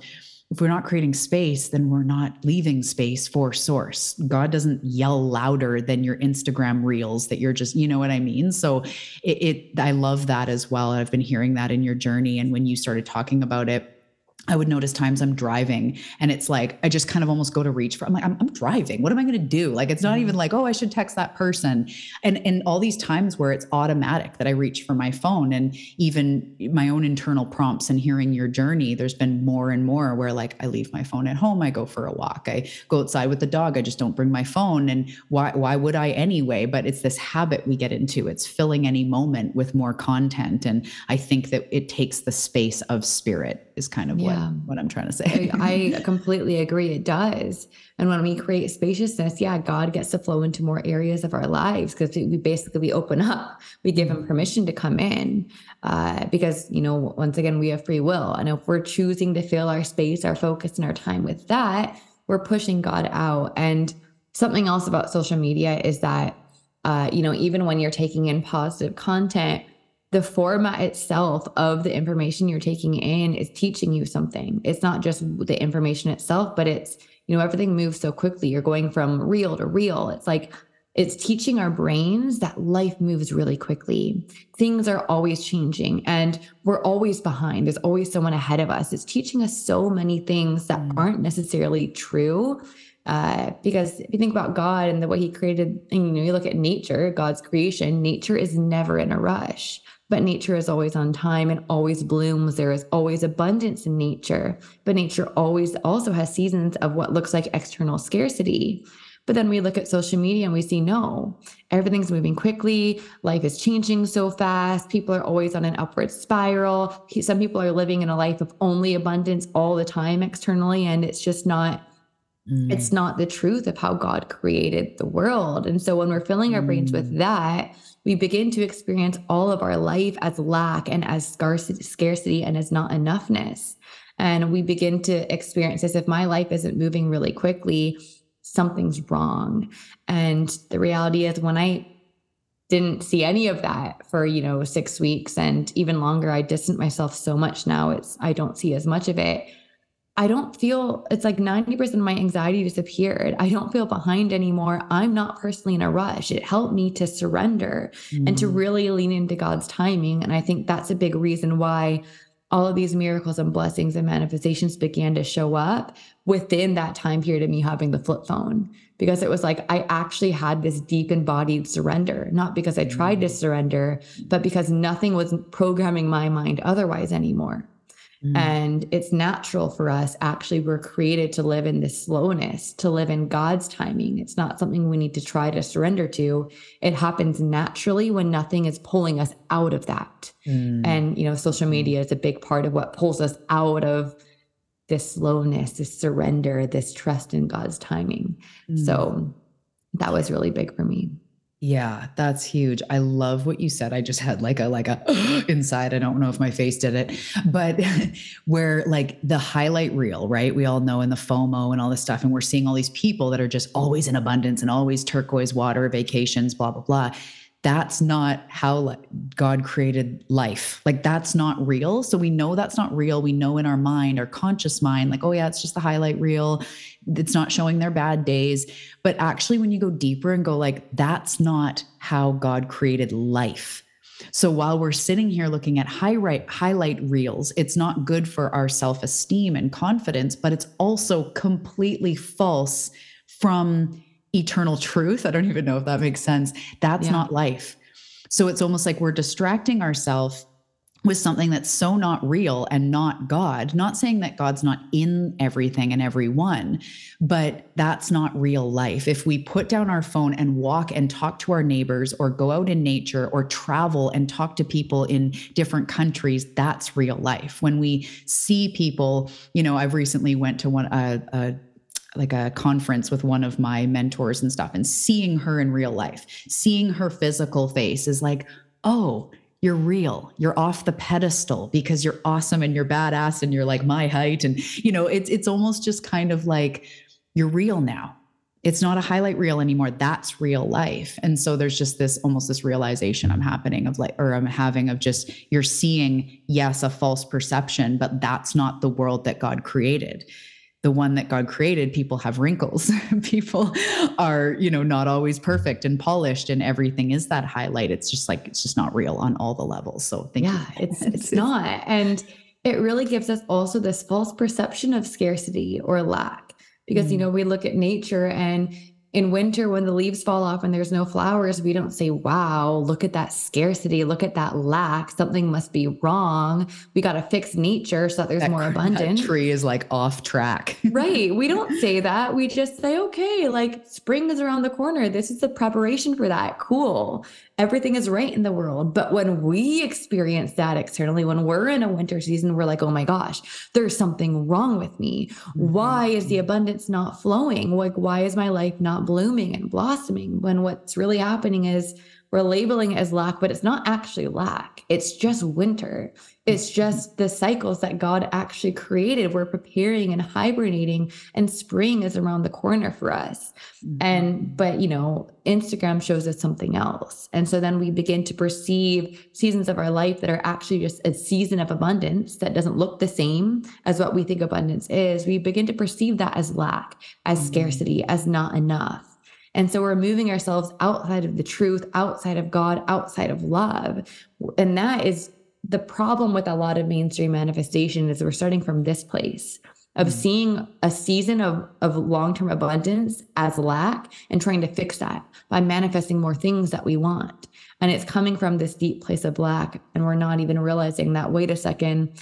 if we're not creating space, then we're not leaving space for source. God doesn't yell louder than your Instagram reels that you're just, you know what I mean? So it, it I love that as well. I've been hearing that in your journey. And when you started talking about it, I would notice times I'm driving and it's like, I just kind of almost go to reach for, I'm like, I'm, I'm driving. What am I going to do? Like, it's not even mm-hmm. like, oh, I should text that person. And, and all these times where it's automatic that I reach for my phone and even my own internal prompts and hearing your journey, there's been more and more where like I leave my phone at home. I go for a walk. I go outside with the dog. I just don't bring my phone. And why, why would I anyway? But it's this habit we get into. It's filling any moment with more content. And I think that it takes the space of spirit is kind of yeah. what, what I'm trying to say. I, I *laughs* completely agree. It does. And when we create spaciousness, yeah, God gets to flow into more areas of our lives because we basically we open up, we give him permission to come in. Uh, because, you know, once again, we have free will. And if we're choosing to fill our space, our focus, and our time with that, we're pushing God out. And something else about social media is that, uh, you know, even when you're taking in positive content, the format itself of the information you're taking in is teaching you something. It's not just the information itself, but it's, you know, everything moves so quickly. You're going from reel to reel. It's like, it's teaching our brains that life moves really quickly. Things are always changing and we're always behind. There's always someone ahead of us. It's teaching us so many things that mm. aren't necessarily true. Uh, because if you think about God and the way He created, and you know, you look at nature, God's creation, nature is never in a rush but nature is always on time and always blooms. There is always abundance in nature, but nature always also has seasons of what looks like external scarcity. But then we look at social media and we see no, everything's moving quickly. Life is changing so fast. People are always on an upward spiral. Some people are living in a life of only abundance all the time externally, and it's just not. Mm. It's not the truth of how God created the world. And so when we're filling our brains with mm. that, we begin to experience all of our life as lack and as scarcity, scarcity and as not enoughness. And we begin to experience this if my life isn't moving really quickly, something's wrong. And the reality is, when I didn't see any of that for you know six weeks and even longer i distant myself so much now it's i don't see as much of it I don't feel it's like 90% of my anxiety disappeared. I don't feel behind anymore. I'm not personally in a rush. It helped me to surrender mm. and to mm. really lean into God's timing. And I think that's a big reason why all of these miracles and blessings and manifestations began to show up within that time period of me having the flip phone. Because it was like I actually had this deep embodied surrender, not because I tried to mm. surrender, but because nothing was programming my mind otherwise anymore. Mm. And it's natural for us. Actually, we're created to live in this slowness, to live in God's timing. It's not something we need to try to surrender to. It happens naturally when nothing is pulling us out of that. Mm. And, you know, social mm. media is a big part of what pulls us out of this slowness, this surrender, this trust in God's timing. Mm. So that was really big for me. Yeah, that's huge. I love what you said. I just had like a like a *gasps* inside. I don't know if my face did it, but *laughs* where like the highlight reel, right? We all know in the FOMO and all this stuff, and we're seeing all these people that are just always in abundance and always turquoise water, vacations, blah blah blah that's not how God created life. Like that's not real. So we know that's not real. We know in our mind, our conscious mind, like, oh yeah, it's just the highlight reel. It's not showing their bad days. But actually, when you go deeper and go like, that's not how God created life. So while we're sitting here looking at highlight highlight reels, it's not good for our self-esteem and confidence, but it's also completely false from eternal truth. I don't even know if that makes sense. That's yeah. not life. So it's almost like we're distracting ourselves with something that's so not real and not God. Not saying that God's not in everything and everyone, but that's not real life. If we put down our phone and walk and talk to our neighbors or go out in nature or travel and talk to people in different countries, that's real life. When we see people, you know, I've recently went to one uh, a, a like a conference with one of my mentors and stuff and seeing her in real life seeing her physical face is like oh you're real. You're off the pedestal because you're awesome and you're badass and you're like my height. And you know it's it's almost just kind of like you're real now. It's not a highlight reel anymore. That's real life. And so there's just this almost this realization i'm happening of like or i'm having of just you're seeing yes a false perception but that's not the world that god created the one that God created, people have wrinkles. *laughs* people are, you know, not always perfect and polished, and everything is that highlight. It's just like it's just not real on all the levels. So thank yeah, you. it's it's *laughs* not, and it really gives us also this false perception of scarcity or lack because mm-hmm. you know we look at nature and in winter when the leaves fall off and there's no flowers we don't say wow look at that scarcity. Look at that lack. Something must be wrong. We got to fix nature so that there's that, more abundance. The tree is like off track. *laughs* Right. We don't say that. We just say okay like spring is around the corner. This is the preparation for that. Cool everything is right in the world. But when we experience that externally when we're in a winter season we're like oh my gosh there's something wrong with me. Why is the mm-hmm. abundance not flowing? Like why is my life not blooming and blossoming? When what's really happening is we're labeling it as lack, but it's not actually lack. It's just winter. It's mm-hmm. just the cycles that God actually created. We're preparing and hibernating, and spring is around the corner for us. Mm-hmm. And, but, you know, Instagram shows us something else. And so then we begin to perceive seasons of our life that are actually just a season of abundance that doesn't look the same as what we think abundance is. We begin to perceive that as lack, as mm-hmm. scarcity, as not enough. And so we're moving ourselves outside of the truth, outside of God, outside of love. And that is the problem with a lot of mainstream manifestation is we're starting from this place of mm-hmm. seeing a season of, of long-term abundance as lack and trying to fix that by manifesting more things that we want. And it's coming from this deep place of lack. And we're not even realizing that, wait a second,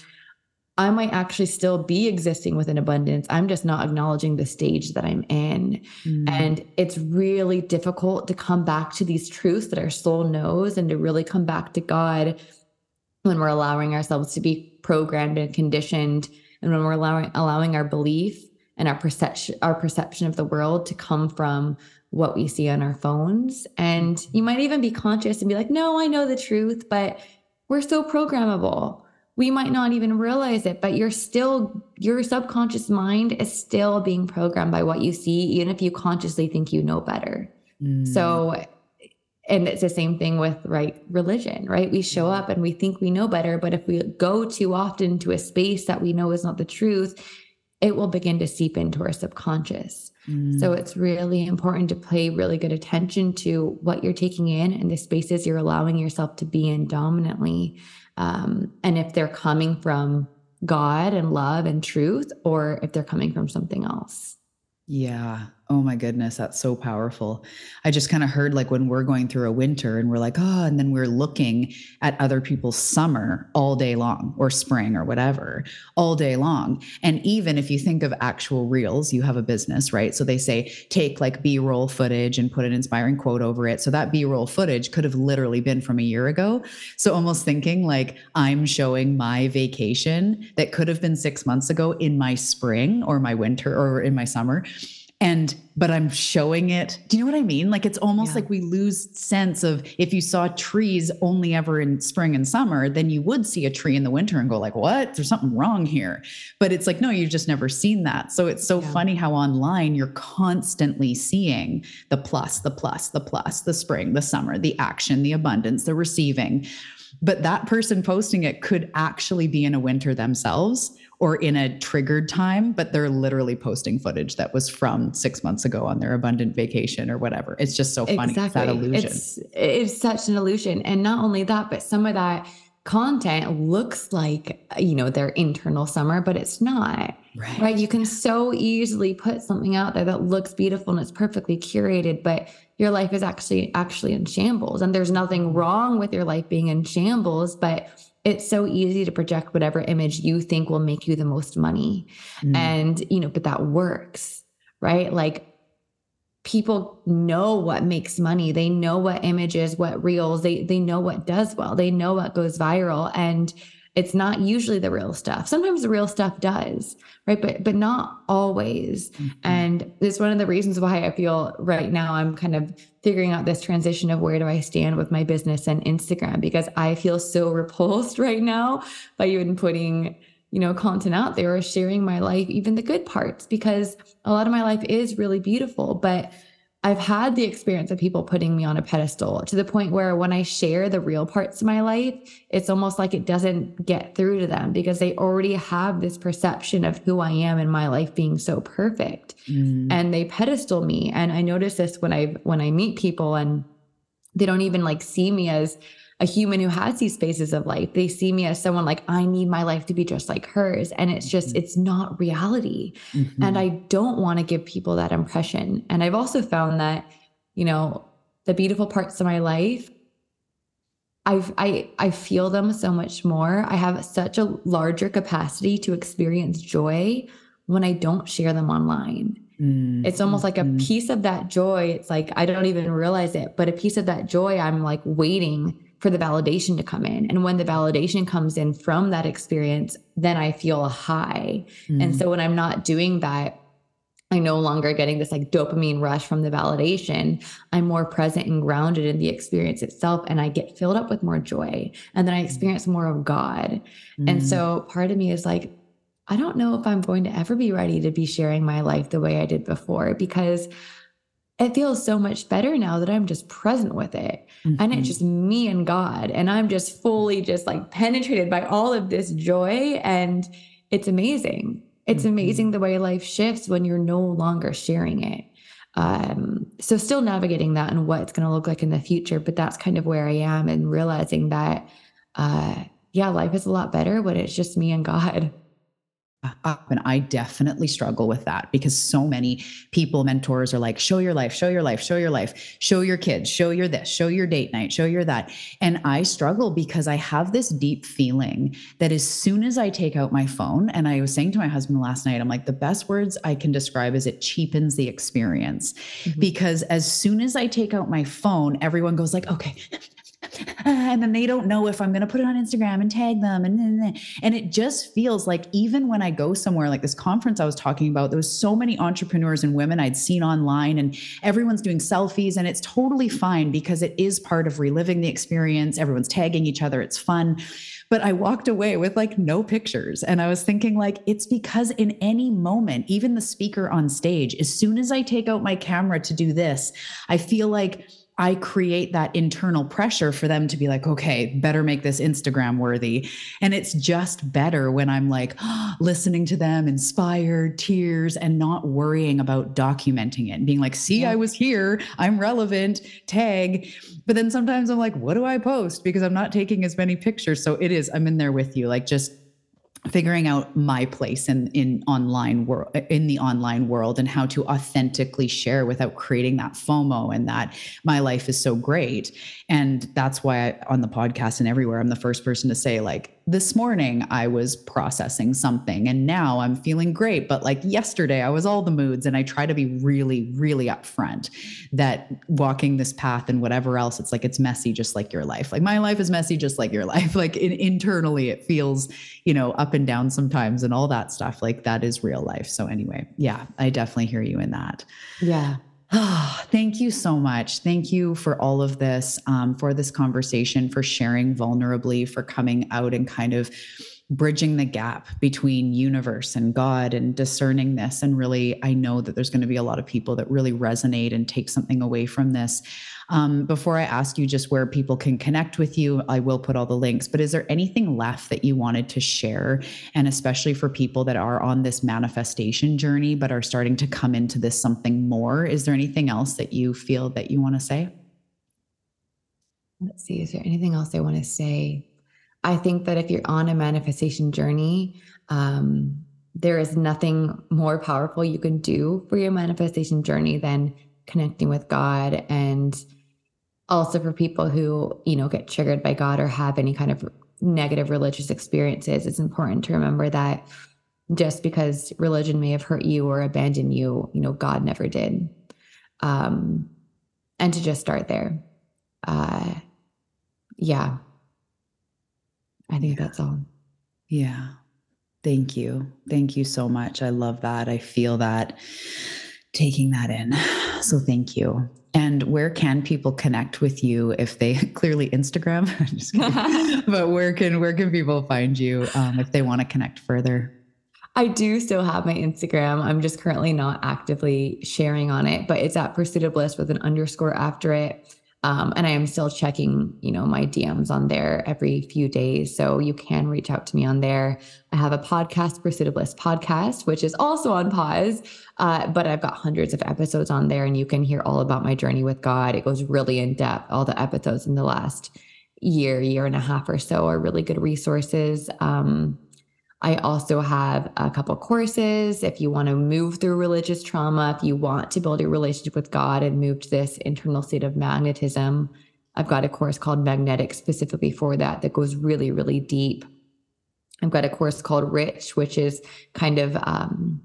I might actually still be existing within abundance. I'm just not acknowledging the stage that I'm in. Mm. And it's really difficult to come back to these truths that our soul knows and to really come back to God when we're allowing ourselves to be programmed and conditioned and when we're allowing allowing our belief and our perception our perception of the world to come from what we see on our phones. And you might even be conscious and be like, "No, I know the truth, but we're so programmable." We might not even realize it, but you're still, your subconscious mind is still being programmed by what you see, even if you consciously think you know better. Mm. So, and it's the same thing with right religion, right? We show up and we think we know better, but if we go too often to a space that we know is not the truth, it will begin to seep into our subconscious. Mm. So it's really important to pay really good attention to what you're taking in and the spaces you're allowing yourself to be in dominantly um, and if they're coming from God and love and truth, or if they're coming from something else. Yeah. Oh my goodness, that's so powerful. I just kind of heard like when we're going through a winter and we're like, oh, and then we're looking at other people's summer all day long or spring or whatever all day long. And even if you think of actual reels, you have a business, right? So they say take like B roll footage and put an inspiring quote over it. So that B roll footage could have literally been from a year ago. So almost thinking like I'm showing my vacation that could have been six months ago in my spring or my winter or in my summer and but i'm showing it. Do you know what i mean? Like it's almost yeah. like we lose sense of if you saw trees only ever in spring and summer then you would see a tree in the winter and go like what? There's something wrong here. But it's like no you've just never seen that. So it's so yeah. funny how online you're constantly seeing the plus the plus the plus the spring the summer the action the abundance the receiving. But that person posting it could actually be in a winter themselves or in a triggered time, but they're literally posting footage that was from six months ago on their abundant vacation or whatever. It's just so funny. Exactly. That illusion. It's, it's such an illusion. And not only that, but some of that content looks like you know their internal summer but it's not right. right you can so easily put something out there that looks beautiful and it's perfectly curated but your life is actually actually in shambles and there's nothing wrong with your life being in shambles but it's so easy to project whatever image you think will make you the most money. Mm. And, you know, but that works, right? Like people know what makes money. They know what images, what reels, they they know what does well. They know what goes viral and it's not usually the real stuff. Sometimes the real stuff does, right? But but not always. Mm-hmm. And it's one of the reasons why I feel right now I'm kind of figuring out this transition of where do I stand with my business and Instagram because I feel so repulsed *laughs* right now by even putting you know, content out there or sharing my life, even the good parts, because a lot of my life is really beautiful. But I've had the experience of people putting me on a pedestal to the point where when I share the real parts of my life, it's almost like it doesn't get through to them because they already have this perception of who I am in my life being so perfect. Mm. And they pedestal me. And I notice this when I when I meet people and they don't even like see me as a human who has these phases of life. They see me as someone like, I need my life to be just like hers. And it's just, mm-hmm. it's not reality. Mm-hmm. And I don't want to give people that impression. And I've also found that, you know, the beautiful parts of my life, I've, I, I feel them so much more. I have such a larger capacity to experience joy when I don't share them online. It's almost like a mm-hmm. piece of that joy. It's like I don't even realize it, but a piece of that joy I'm like waiting for the validation to come in. And when the validation comes in from that experience, then I feel a high. Mm. And so when I'm not doing that, I'm no longer getting this like dopamine rush from the validation. I'm more present and grounded in the experience itself, and I get filled up with more joy. And then I experience more of God. Mm. And so part of me is like, I don't know if I'm going to ever be ready to be sharing my life the way I did before because it feels so much better now that I'm just present with it. Mm-hmm. And it's just me and God. And I'm just fully just like penetrated by all of this joy. And it's amazing. It's mm-hmm. amazing the way life shifts when you're no longer sharing it. Um, so still navigating that and what it's going to look like in the future, but that's kind of where I am and realizing that, uh, yeah, life is a lot better when it's just me and God up and i definitely struggle with that because so many people mentors are like show your life show your life show your life show your kids show your this show your date night show your that and i struggle because i have this deep feeling that as soon as i take out my phone and i was saying to my husband last night i'm like the best words i can describe is it cheapens the experience mm-hmm. because as soon as i take out my phone everyone goes like okay *laughs* *laughs* and then they don't know if I'm going to put it on Instagram and tag them. And, and it just feels like even when I go somewhere like this conference I was talking about, there was so many entrepreneurs and women I'd seen online and everyone's doing selfies and it's totally fine because it is part of reliving the experience. Everyone's tagging each other. It's fun. But I walked away with like no pictures. And I was thinking like, it's because in any moment, even the speaker on stage, as soon as I take out my camera to do this, I feel like I create that internal pressure for them to be like, okay, better make this Instagram worthy. And it's just better when I'm like oh, *gasps* listening to them, inspired, tears, and not worrying about documenting it and being like, see. I was here, I'm relevant, tag. But then sometimes I'm like, what do I post? Because I'm not taking as many pictures. So it is, I'm in there with you, like just figuring out my place in in online world in the online world and how to authentically share without creating that FOMO and that my life is so great. And that's why I, on the podcast and everywhere I'm the first person to say like this morning I was processing something and now I'm feeling great. But like yesterday, I was all the moods. And I try to be really, really upfront that walking this path and whatever else, it's like it's messy, just like your life. Like my life is messy, just like your *laughs* life. Like in, internally, it feels, you know, up and down sometimes and all that stuff. Like that is real life. So, anyway, yeah, I definitely hear you in that. Yeah. Oh, *sighs* thank you so much. Thank you for all of this, um, for this conversation, for sharing vulnerably, for coming out and kind of bridging the gap between universe and God and discerning this. And really, I know that there's going to be a lot of people that really resonate and take something away from this. Um, before I ask you just where people can connect with you, I will put all the links. But is there anything left that you wanted to share? And especially for people that are on this manifestation journey, but are starting to come into this something more, is there anything else that you feel that you want to say? Let's see, is there anything else I want to say? I think that if you're on a manifestation journey, um, there is nothing more powerful you can do for your manifestation journey than connecting with God and also for people who you know get triggered by god or have any kind of negative religious experiences it's important to remember that just because religion may have hurt you or abandoned you you know god never did. Um and to just start there. Uh yeah think yeah. that's all Yeah. Thank you. Thank you so much. I love that. I feel that taking that in. *sighs* So thank you. And where can people connect with you if they *laughs* clearly Instagram? *laughs* *laughs* but where can where can people find you um, if they want to connect further? I do still have my Instagram. I'm just currently not actively sharing on it, but it's at Pursuit of Bliss with an underscore after it. Um, and I am still checking, you know, my DMs on there every few days. So you can reach out to me on there. I have a podcast, Pursuit of Bliss podcast, which is also on pause. Uh, but I've got hundreds of episodes on there and you can hear all about my journey with God. It goes really in depth. All the episodes in the last year, year and a half or so are really good resources. Um, I also have a couple courses. If you want to move through religious trauma, if you want to build a relationship with God and move to this internal state of magnetism, I've got a course called Magnetic specifically for that, that goes really, really deep. I've got a course called Rich, which is kind of, um,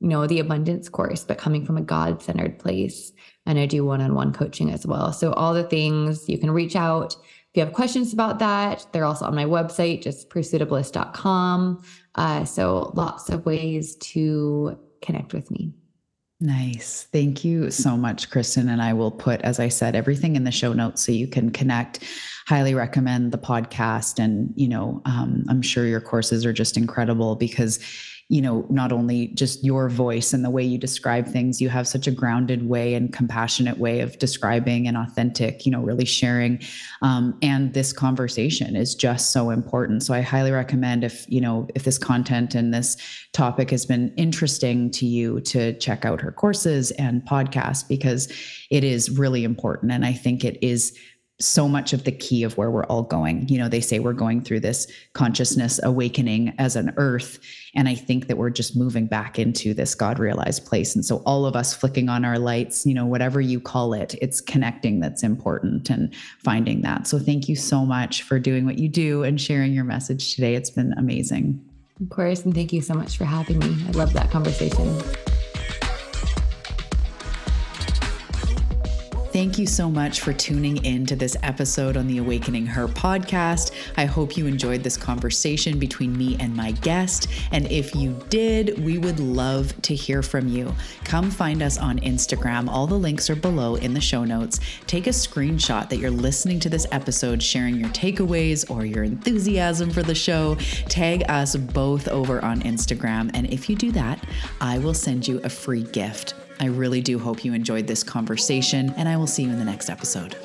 you know, the abundance course, but coming from a God centered place. And I do one on one coaching as well. So, all the things you can reach out if you have questions about that, they're also on my website, just pursuitofbliss.com. Uh, so lots of ways to connect with me. Nice. Thank you so much, Kristen. And I will put, as I said, everything in the show notes so you can connect. Highly recommend the podcast. And, you know, um, I'm sure your courses are just incredible because you know, not only just your voice and the way you describe things, you have such a grounded way and compassionate way of describing and authentic, you know, really sharing. Um, and this conversation is just so important. So I highly recommend if, you know, if this content and this topic has been interesting to you to check out her courses and podcast because it is really important. And I think it is so much of the key of where we're all going. You know, they say we're going through this consciousness awakening as an earth. And I think that we're just moving back into this God realized place. And so, all of us flicking on our lights, you know, whatever you call it, it's connecting that's important and finding that. So, thank you so much for doing what you do and sharing your message today. It's been amazing. Of course. And thank you so much for having me. I love that conversation. Thank you so much for tuning in to this episode on the Awakening Her podcast. I hope you enjoyed this conversation between me and my guest. And if you did, we would love to hear from you. Come find us on Instagram. All the links are below in the show notes. Take a screenshot that you're listening to this episode, sharing your takeaways or your enthusiasm for the show. Tag us both over on Instagram. And if you do that, I will send you a free gift. I really do hope you enjoyed this conversation, and I will see you in the next episode.